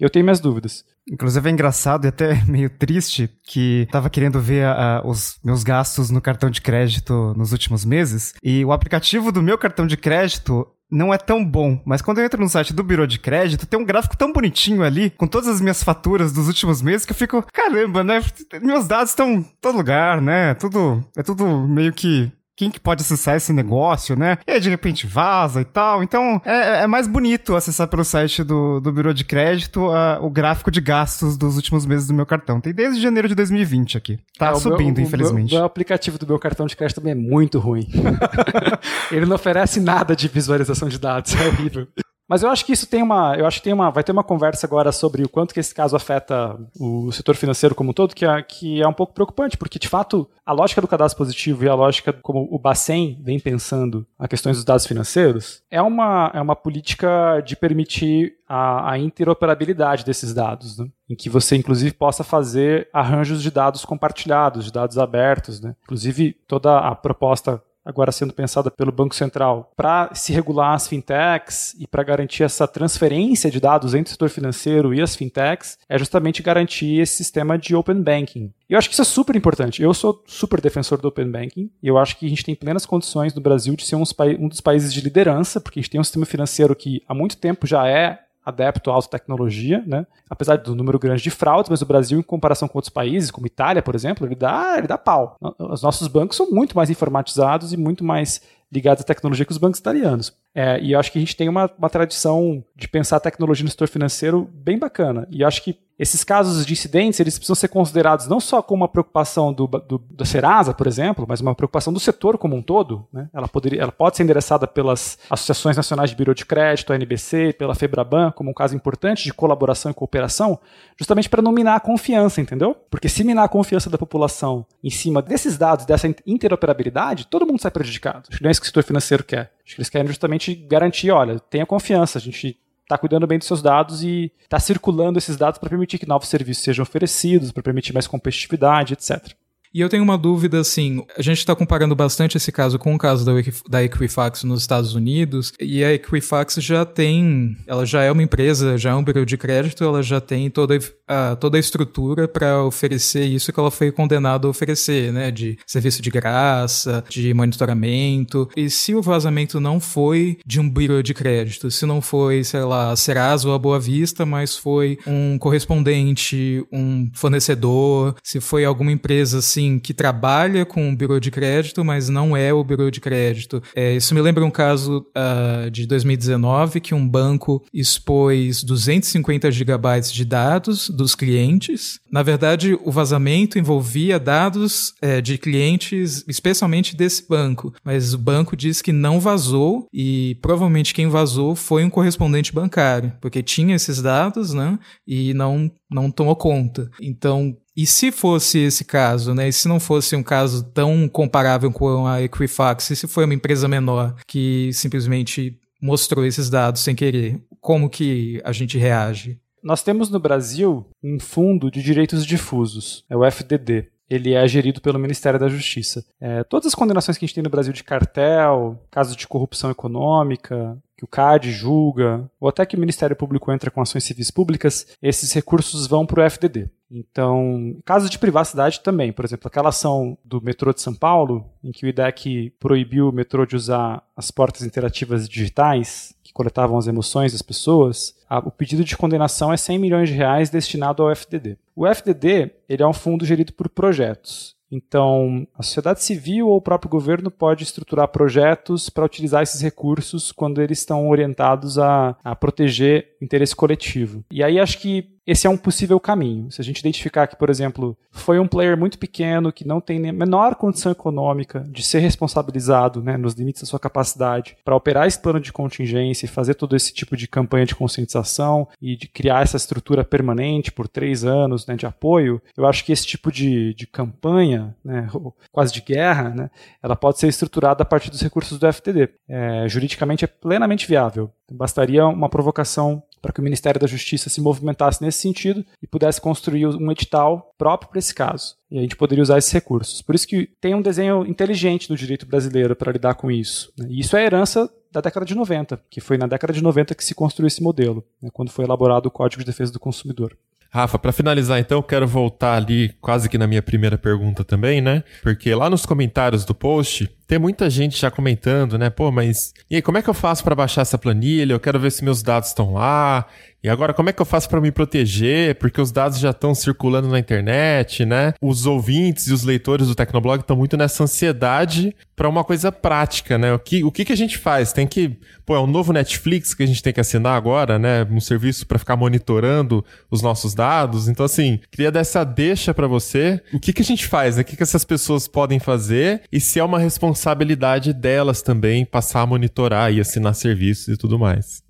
Eu tenho minhas dúvidas. Inclusive é engraçado e até [laughs] meio triste que tava querendo ver uh, os meus gastos no cartão de crédito nos últimos meses e o aplicativo do meu cartão de crédito não é tão bom, mas quando eu entro no site do Biro de Crédito, tem um gráfico tão bonitinho ali, com todas as minhas faturas dos últimos meses, que eu fico, caramba, né? Meus dados estão em todo lugar, né? Tudo, é tudo meio que quem que pode acessar esse negócio, né? E aí, de repente, vaza e tal. Então, é, é mais bonito acessar pelo site do, do Bureau de Crédito uh, o gráfico de gastos dos últimos meses do meu cartão. Tem desde janeiro de 2020 aqui. Tá é, subindo, meu, infelizmente. O, meu, o aplicativo do meu cartão de crédito também é muito ruim. [laughs] Ele não oferece nada de visualização de dados, é horrível. Mas eu acho que isso tem uma, eu acho que tem uma, vai ter uma conversa agora sobre o quanto que esse caso afeta o setor financeiro como um todo, que é, que é um pouco preocupante, porque de fato a lógica do cadastro positivo e a lógica como o Bacen vem pensando a questões dos dados financeiros é uma, é uma política de permitir a, a interoperabilidade desses dados, né? em que você inclusive possa fazer arranjos de dados compartilhados, de dados abertos, né? Inclusive toda a proposta agora sendo pensada pelo Banco Central para se regular as fintechs e para garantir essa transferência de dados entre o setor financeiro e as fintechs é justamente garantir esse sistema de open banking. Eu acho que isso é super importante. Eu sou super defensor do open banking e eu acho que a gente tem plenas condições no Brasil de ser um dos países de liderança, porque a gente tem um sistema financeiro que há muito tempo já é adepto à alta tecnologia, né? apesar do número grande de fraudes, mas o Brasil, em comparação com outros países, como Itália, por exemplo, ele dá, ele dá pau. Os nossos bancos são muito mais informatizados e muito mais ligados à tecnologia que os bancos italianos. É, e eu acho que a gente tem uma, uma tradição de pensar a tecnologia no setor financeiro bem bacana. E eu acho que esses casos de incidentes, eles precisam ser considerados não só como uma preocupação do, do, da Serasa, por exemplo, mas uma preocupação do setor como um todo. Né? Ela, poderia, ela pode ser endereçada pelas Associações Nacionais de Biro de Crédito, a NBC, pela FEBRABAN, como um caso importante de colaboração e cooperação, justamente para não minar a confiança, entendeu? Porque se minar a confiança da população em cima desses dados, dessa interoperabilidade, todo mundo sai prejudicado. Acho que não é isso que o setor financeiro quer. Acho que eles querem justamente garantir, olha, tenha confiança, a gente está cuidando bem dos seus dados e está circulando esses dados para permitir que novos serviços sejam oferecidos, para permitir mais competitividade, etc. E eu tenho uma dúvida, assim, a gente está comparando bastante esse caso com o caso da, da Equifax nos Estados Unidos, e a Equifax já tem, ela já é uma empresa, já é um bureau de crédito, ela já tem toda a, toda a estrutura para oferecer isso que ela foi condenada a oferecer, né, de serviço de graça, de monitoramento. E se o vazamento não foi de um bureau de crédito, se não foi, sei lá, a Serasa ou a Boa Vista, mas foi um correspondente, um fornecedor, se foi alguma empresa assim assim, que trabalha com o bureau de crédito, mas não é o bureau de crédito. É, isso me lembra um caso uh, de 2019 que um banco expôs 250 gigabytes de dados dos clientes. Na verdade, o vazamento envolvia dados é, de clientes, especialmente desse banco, mas o banco diz que não vazou e provavelmente quem vazou foi um correspondente bancário, porque tinha esses dados, né, e não não tomou conta. Então, e se fosse esse caso, né? E se não fosse um caso tão comparável com a Equifax, e se foi uma empresa menor que simplesmente mostrou esses dados sem querer, como que a gente reage? Nós temos no Brasil um fundo de direitos difusos, é o FDD. Ele é gerido pelo Ministério da Justiça. É, todas as condenações que a gente tem no Brasil de cartel, casos de corrupção econômica, que o CAD julga, ou até que o Ministério Público entra com ações civis públicas, esses recursos vão para o FDD. Então, casos de privacidade também, por exemplo, aquela ação do metrô de São Paulo, em que o IDEC proibiu o metrô de usar as portas interativas digitais, que coletavam as emoções das pessoas, a, o pedido de condenação é 100 milhões de reais destinado ao FDD. O FDD ele é um fundo gerido por projetos. Então, a sociedade civil ou o próprio governo pode estruturar projetos para utilizar esses recursos quando eles estão orientados a, a proteger interesse coletivo. E aí acho que esse é um possível caminho. Se a gente identificar que, por exemplo, foi um player muito pequeno que não tem a menor condição econômica de ser responsabilizado né, nos limites da sua capacidade para operar esse plano de contingência e fazer todo esse tipo de campanha de conscientização e de criar essa estrutura permanente por três anos né, de apoio, eu acho que esse tipo de, de campanha, né, quase de guerra, né, ela pode ser estruturada a partir dos recursos do FTD. É, juridicamente é plenamente viável. Bastaria uma provocação para que o Ministério da Justiça se movimentasse nesse sentido e pudesse construir um edital próprio para esse caso. E a gente poderia usar esses recursos. Por isso que tem um desenho inteligente do direito brasileiro para lidar com isso. Né? E isso é herança da década de 90, que foi na década de 90 que se construiu esse modelo, né, quando foi elaborado o Código de Defesa do Consumidor. Rafa, para finalizar então, eu quero voltar ali quase que na minha primeira pergunta também, né? Porque lá nos comentários do post tem muita gente já comentando, né? Pô, mas e aí, como é que eu faço para baixar essa planilha? Eu quero ver se meus dados estão lá. E agora, como é que eu faço para me proteger? Porque os dados já estão circulando na internet, né? Os ouvintes e os leitores do Tecnoblog estão muito nessa ansiedade para uma coisa prática, né? O que, o que, que a gente faz? Tem que. Pô, é um novo Netflix que a gente tem que assinar agora, né? Um serviço para ficar monitorando os nossos dados. Então, assim, queria dar essa deixa para você. O que, que a gente faz? Né? O que, que essas pessoas podem fazer? E se é uma responsabilidade delas também passar a monitorar e assinar serviços e tudo mais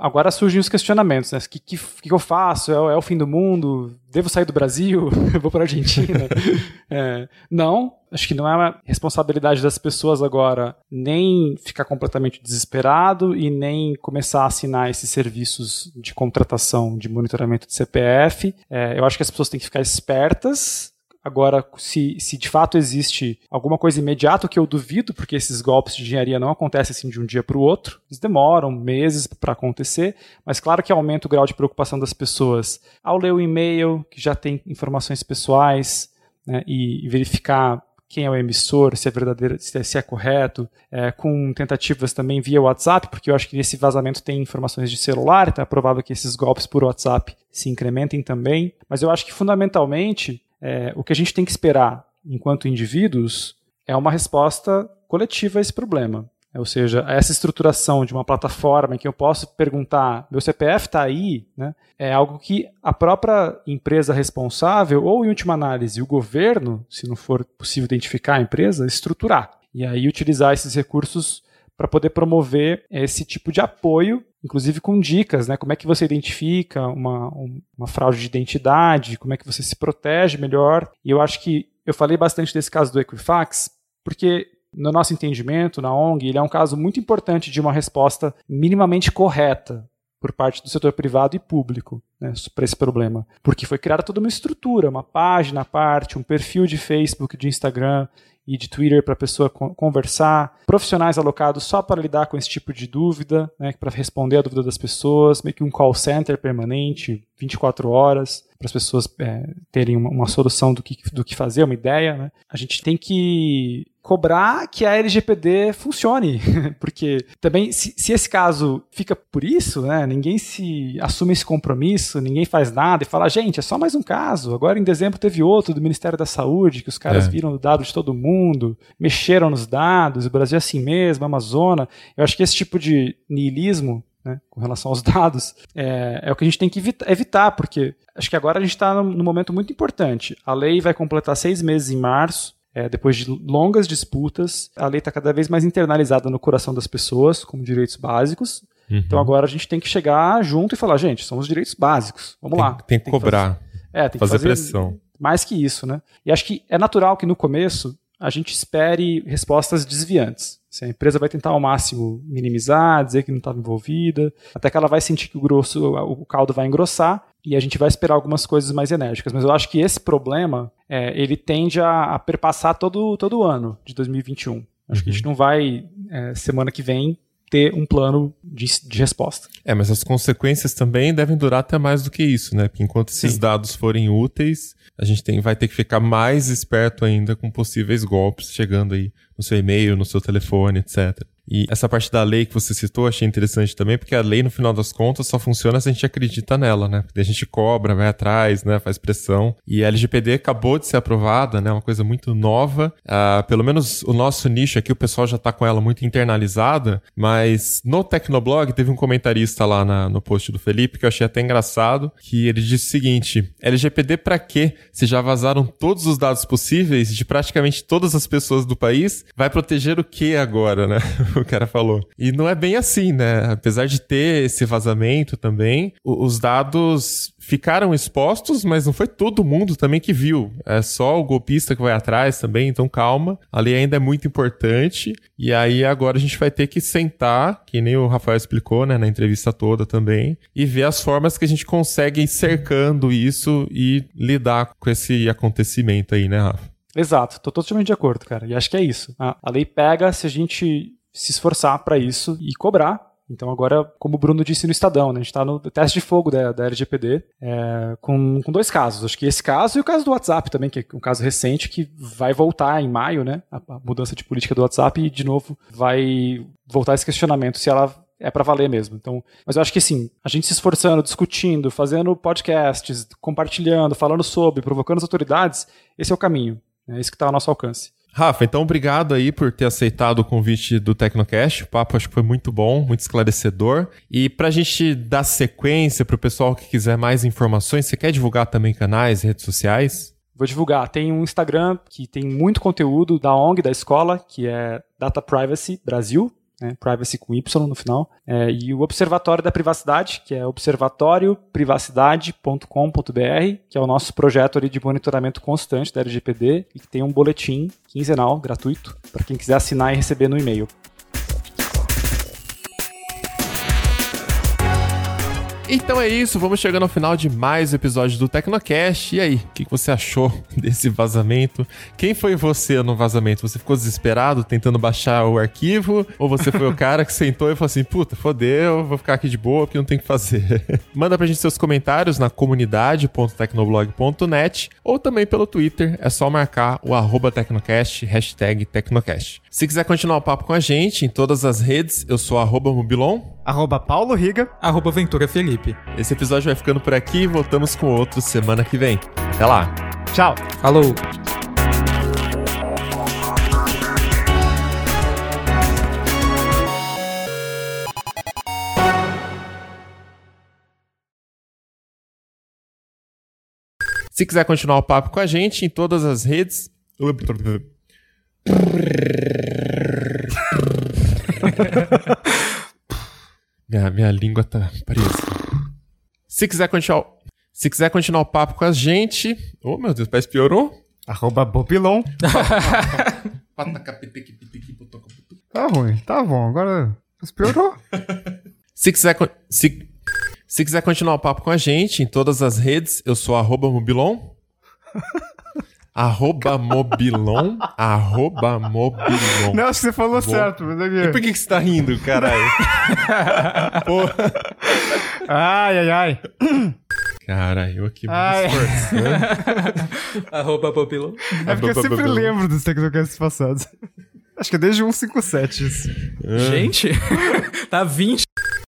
agora surgem os questionamentos, né? O que, que, que, eu faço? É, é, o fim do mundo? Devo sair do Brasil? [laughs] eu vou para a Argentina? [laughs] é, não, acho que não é uma responsabilidade das pessoas agora nem ficar completamente desesperado e nem começar a assinar esses serviços de contratação de monitoramento de CPF. É, eu acho que as pessoas têm que ficar espertas Agora, se, se de fato existe alguma coisa imediata, que eu duvido, porque esses golpes de engenharia não acontecem assim de um dia para o outro, eles demoram meses para acontecer, mas claro que aumenta o grau de preocupação das pessoas ao ler o e-mail, que já tem informações pessoais, né, e, e verificar quem é o emissor, se é verdadeiro, se é, se é correto, é, com tentativas também via WhatsApp, porque eu acho que esse vazamento tem informações de celular, então é provável que esses golpes por WhatsApp se incrementem também. Mas eu acho que fundamentalmente é, o que a gente tem que esperar enquanto indivíduos é uma resposta coletiva a esse problema. Ou seja, essa estruturação de uma plataforma em que eu posso perguntar, meu CPF está aí, né, é algo que a própria empresa responsável, ou em última análise, o governo, se não for possível identificar a empresa, estruturar. E aí utilizar esses recursos para poder promover esse tipo de apoio, inclusive com dicas, né? Como é que você identifica uma, uma fraude de identidade, como é que você se protege melhor. E eu acho que eu falei bastante desse caso do Equifax, porque no nosso entendimento, na ONG, ele é um caso muito importante de uma resposta minimamente correta por parte do setor privado e público né, para esse problema. Porque foi criada toda uma estrutura, uma página à parte, um perfil de Facebook, de Instagram e de Twitter para a pessoa conversar, profissionais alocados só para lidar com esse tipo de dúvida, né, para responder a dúvida das pessoas, meio que um call center permanente, 24 horas, para as pessoas é, terem uma, uma, solução do que, do que fazer, uma ideia. Né. A gente tem que cobrar que a LGPD funcione, [laughs] porque também se, se, esse caso fica por isso, né, ninguém se assume esse compromisso, ninguém faz nada e fala, gente, é só mais um caso. Agora em dezembro teve outro do Ministério da Saúde que os caras é. viram o dado de todo mundo, mexeram nos dados, o Brasil é assim mesmo, a Amazônia. Eu acho que esse tipo de niilismo né, com relação aos [laughs] dados, é, é, o que a gente tem que evita evitar, porque acho que agora a gente está num, num momento muito importante. A lei vai completar seis meses em março, é, depois de longas disputas, a lei está cada vez mais internalizada no coração das pessoas, como direitos básicos. Uhum. Então agora a gente tem que chegar junto e falar, gente, são os direitos básicos. Vamos tem, lá. Tem que tem cobrar. Que fazer, é, tem fazer, que fazer pressão. Mais que isso, né? E acho que é natural que no começo a gente espere respostas desviantes. Se a empresa vai tentar ao máximo minimizar, dizer que não estava envolvida, até que ela vai sentir que o grosso, o caldo vai engrossar e a gente vai esperar algumas coisas mais enérgicas. Mas eu acho que esse problema é, ele tende a, a, perpassar todo todo ano de 2021. Acho uhum. que a gente uhum. não vai é, semana que vem ter um plano de, de, resposta. É, mas as consequências também devem durar até mais do que isso, né? Porque enquanto esses Sim. dados forem úteis, a gente tem, vai ter que ficar mais esperto ainda com possíveis golpes chegando aí no seu e-mail, no seu telefone, etc. E essa parte da lei que você citou, achei interessante também, porque a lei, no final das contas, só funciona se a gente acredita nela, né? Porque a gente cobra, vai atrás, né? Faz pressão. E a LGPD acabou de ser aprovada, né? Uma coisa muito nova. Uh, pelo menos o nosso nicho aqui, o pessoal já tá com ela muito internalizada, mas no Tecnoblog teve um comentarista lá na, no post do Felipe que eu achei até engraçado, que ele disse o seguinte, LGPD para quê? Se já vazaram todos os dados possíveis de praticamente todas as pessoas do país, vai proteger o que agora, né? [laughs] o cara falou. E não é bem assim, né? Apesar de ter esse vazamento também, os dados ficaram expostos, mas não foi todo mundo também que viu. É só o golpista que vai atrás também, então calma. A lei ainda é muito importante. E aí agora a gente vai ter que sentar, que nem o Rafael explicou, né, na entrevista toda também, e ver as formas que a gente consegue ir cercando isso e lidar com esse acontecimento aí, né, Rafa? Exato, tô totalmente de acordo, cara. E acho que é isso. A, a lei pega se a gente se esforçar para isso e cobrar. Então agora, como o Bruno disse no Estadão, né, a gente está no teste de fogo da, da LGPD é, com, com dois casos. Acho que esse caso e o caso do WhatsApp também, que é um caso recente que vai voltar em maio, né? A, a mudança de política do WhatsApp e, de novo, vai voltar esse questionamento se ela é para valer mesmo. Então, mas eu acho que assim, a gente se esforçando, discutindo, fazendo podcasts, compartilhando, falando sobre, provocando as autoridades, esse é o caminho. É isso que está ao nosso alcance. Rafa, então obrigado aí por ter aceitado o convite do Tecnocast. O papo acho que foi muito bom, muito esclarecedor. E para a gente dar sequência para o pessoal que quiser mais informações, você quer divulgar também canais, redes sociais? Vou divulgar. Tem um Instagram que tem muito conteúdo da ONG, da escola, que é Data Privacy Brasil né, privacy com Y no final, é, e o Observatório da Privacidade, que é observatórioprivacidade.com.br, que é o nosso projeto ali de monitoramento constante da LGPD e que tem um boletim quinzenal gratuito para quem quiser assinar e receber no e-mail. Então é isso, vamos chegando ao final de mais um episódio do Tecnocast. E aí, o que você achou [laughs] desse vazamento? Quem foi você no vazamento? Você ficou desesperado tentando baixar o arquivo? Ou você foi o [laughs] cara que sentou e falou assim: puta, fodeu, vou ficar aqui de boa porque não tem o que fazer? [laughs] Manda pra gente seus comentários na comunidade.tecnoblog.net ou também pelo Twitter, é só marcar o arroba Tecnocast, hashtag Tecnocast. Se quiser continuar o papo com a gente em todas as redes, eu sou arroba Mobilon. Arroba Paulo Riga. Arroba Ventura Felipe. Esse episódio vai ficando por aqui e voltamos com outro semana que vem. Até lá! Tchau. Falou! Se quiser continuar o papo com a gente em todas as redes. [laughs] minha, minha língua tá presa. Se quiser continuar. Se quiser continuar o papo com a gente. Oh, meu Deus, parece piorou. Arroba Bobilon. [laughs] Tá ruim, tá bom. Agora mas piorou. [laughs] Se quiser, se, se quiser continuar o papo com a gente em todas as redes, eu sou arroba mobilon. Arroba mobilon. Arroba mobilon. Não, acho que você falou Bom. certo, mas E aqui. por que, que você tá rindo, caralho? [laughs] Porra. Ai, ai, ai. Caralho, eu aqui me Ai. esforçando. [laughs] Arroba Popilon. É porque eu sempre lembro dos Tecnocasts passados. Acho que é desde 157 isso. Gente, [laughs] tá 20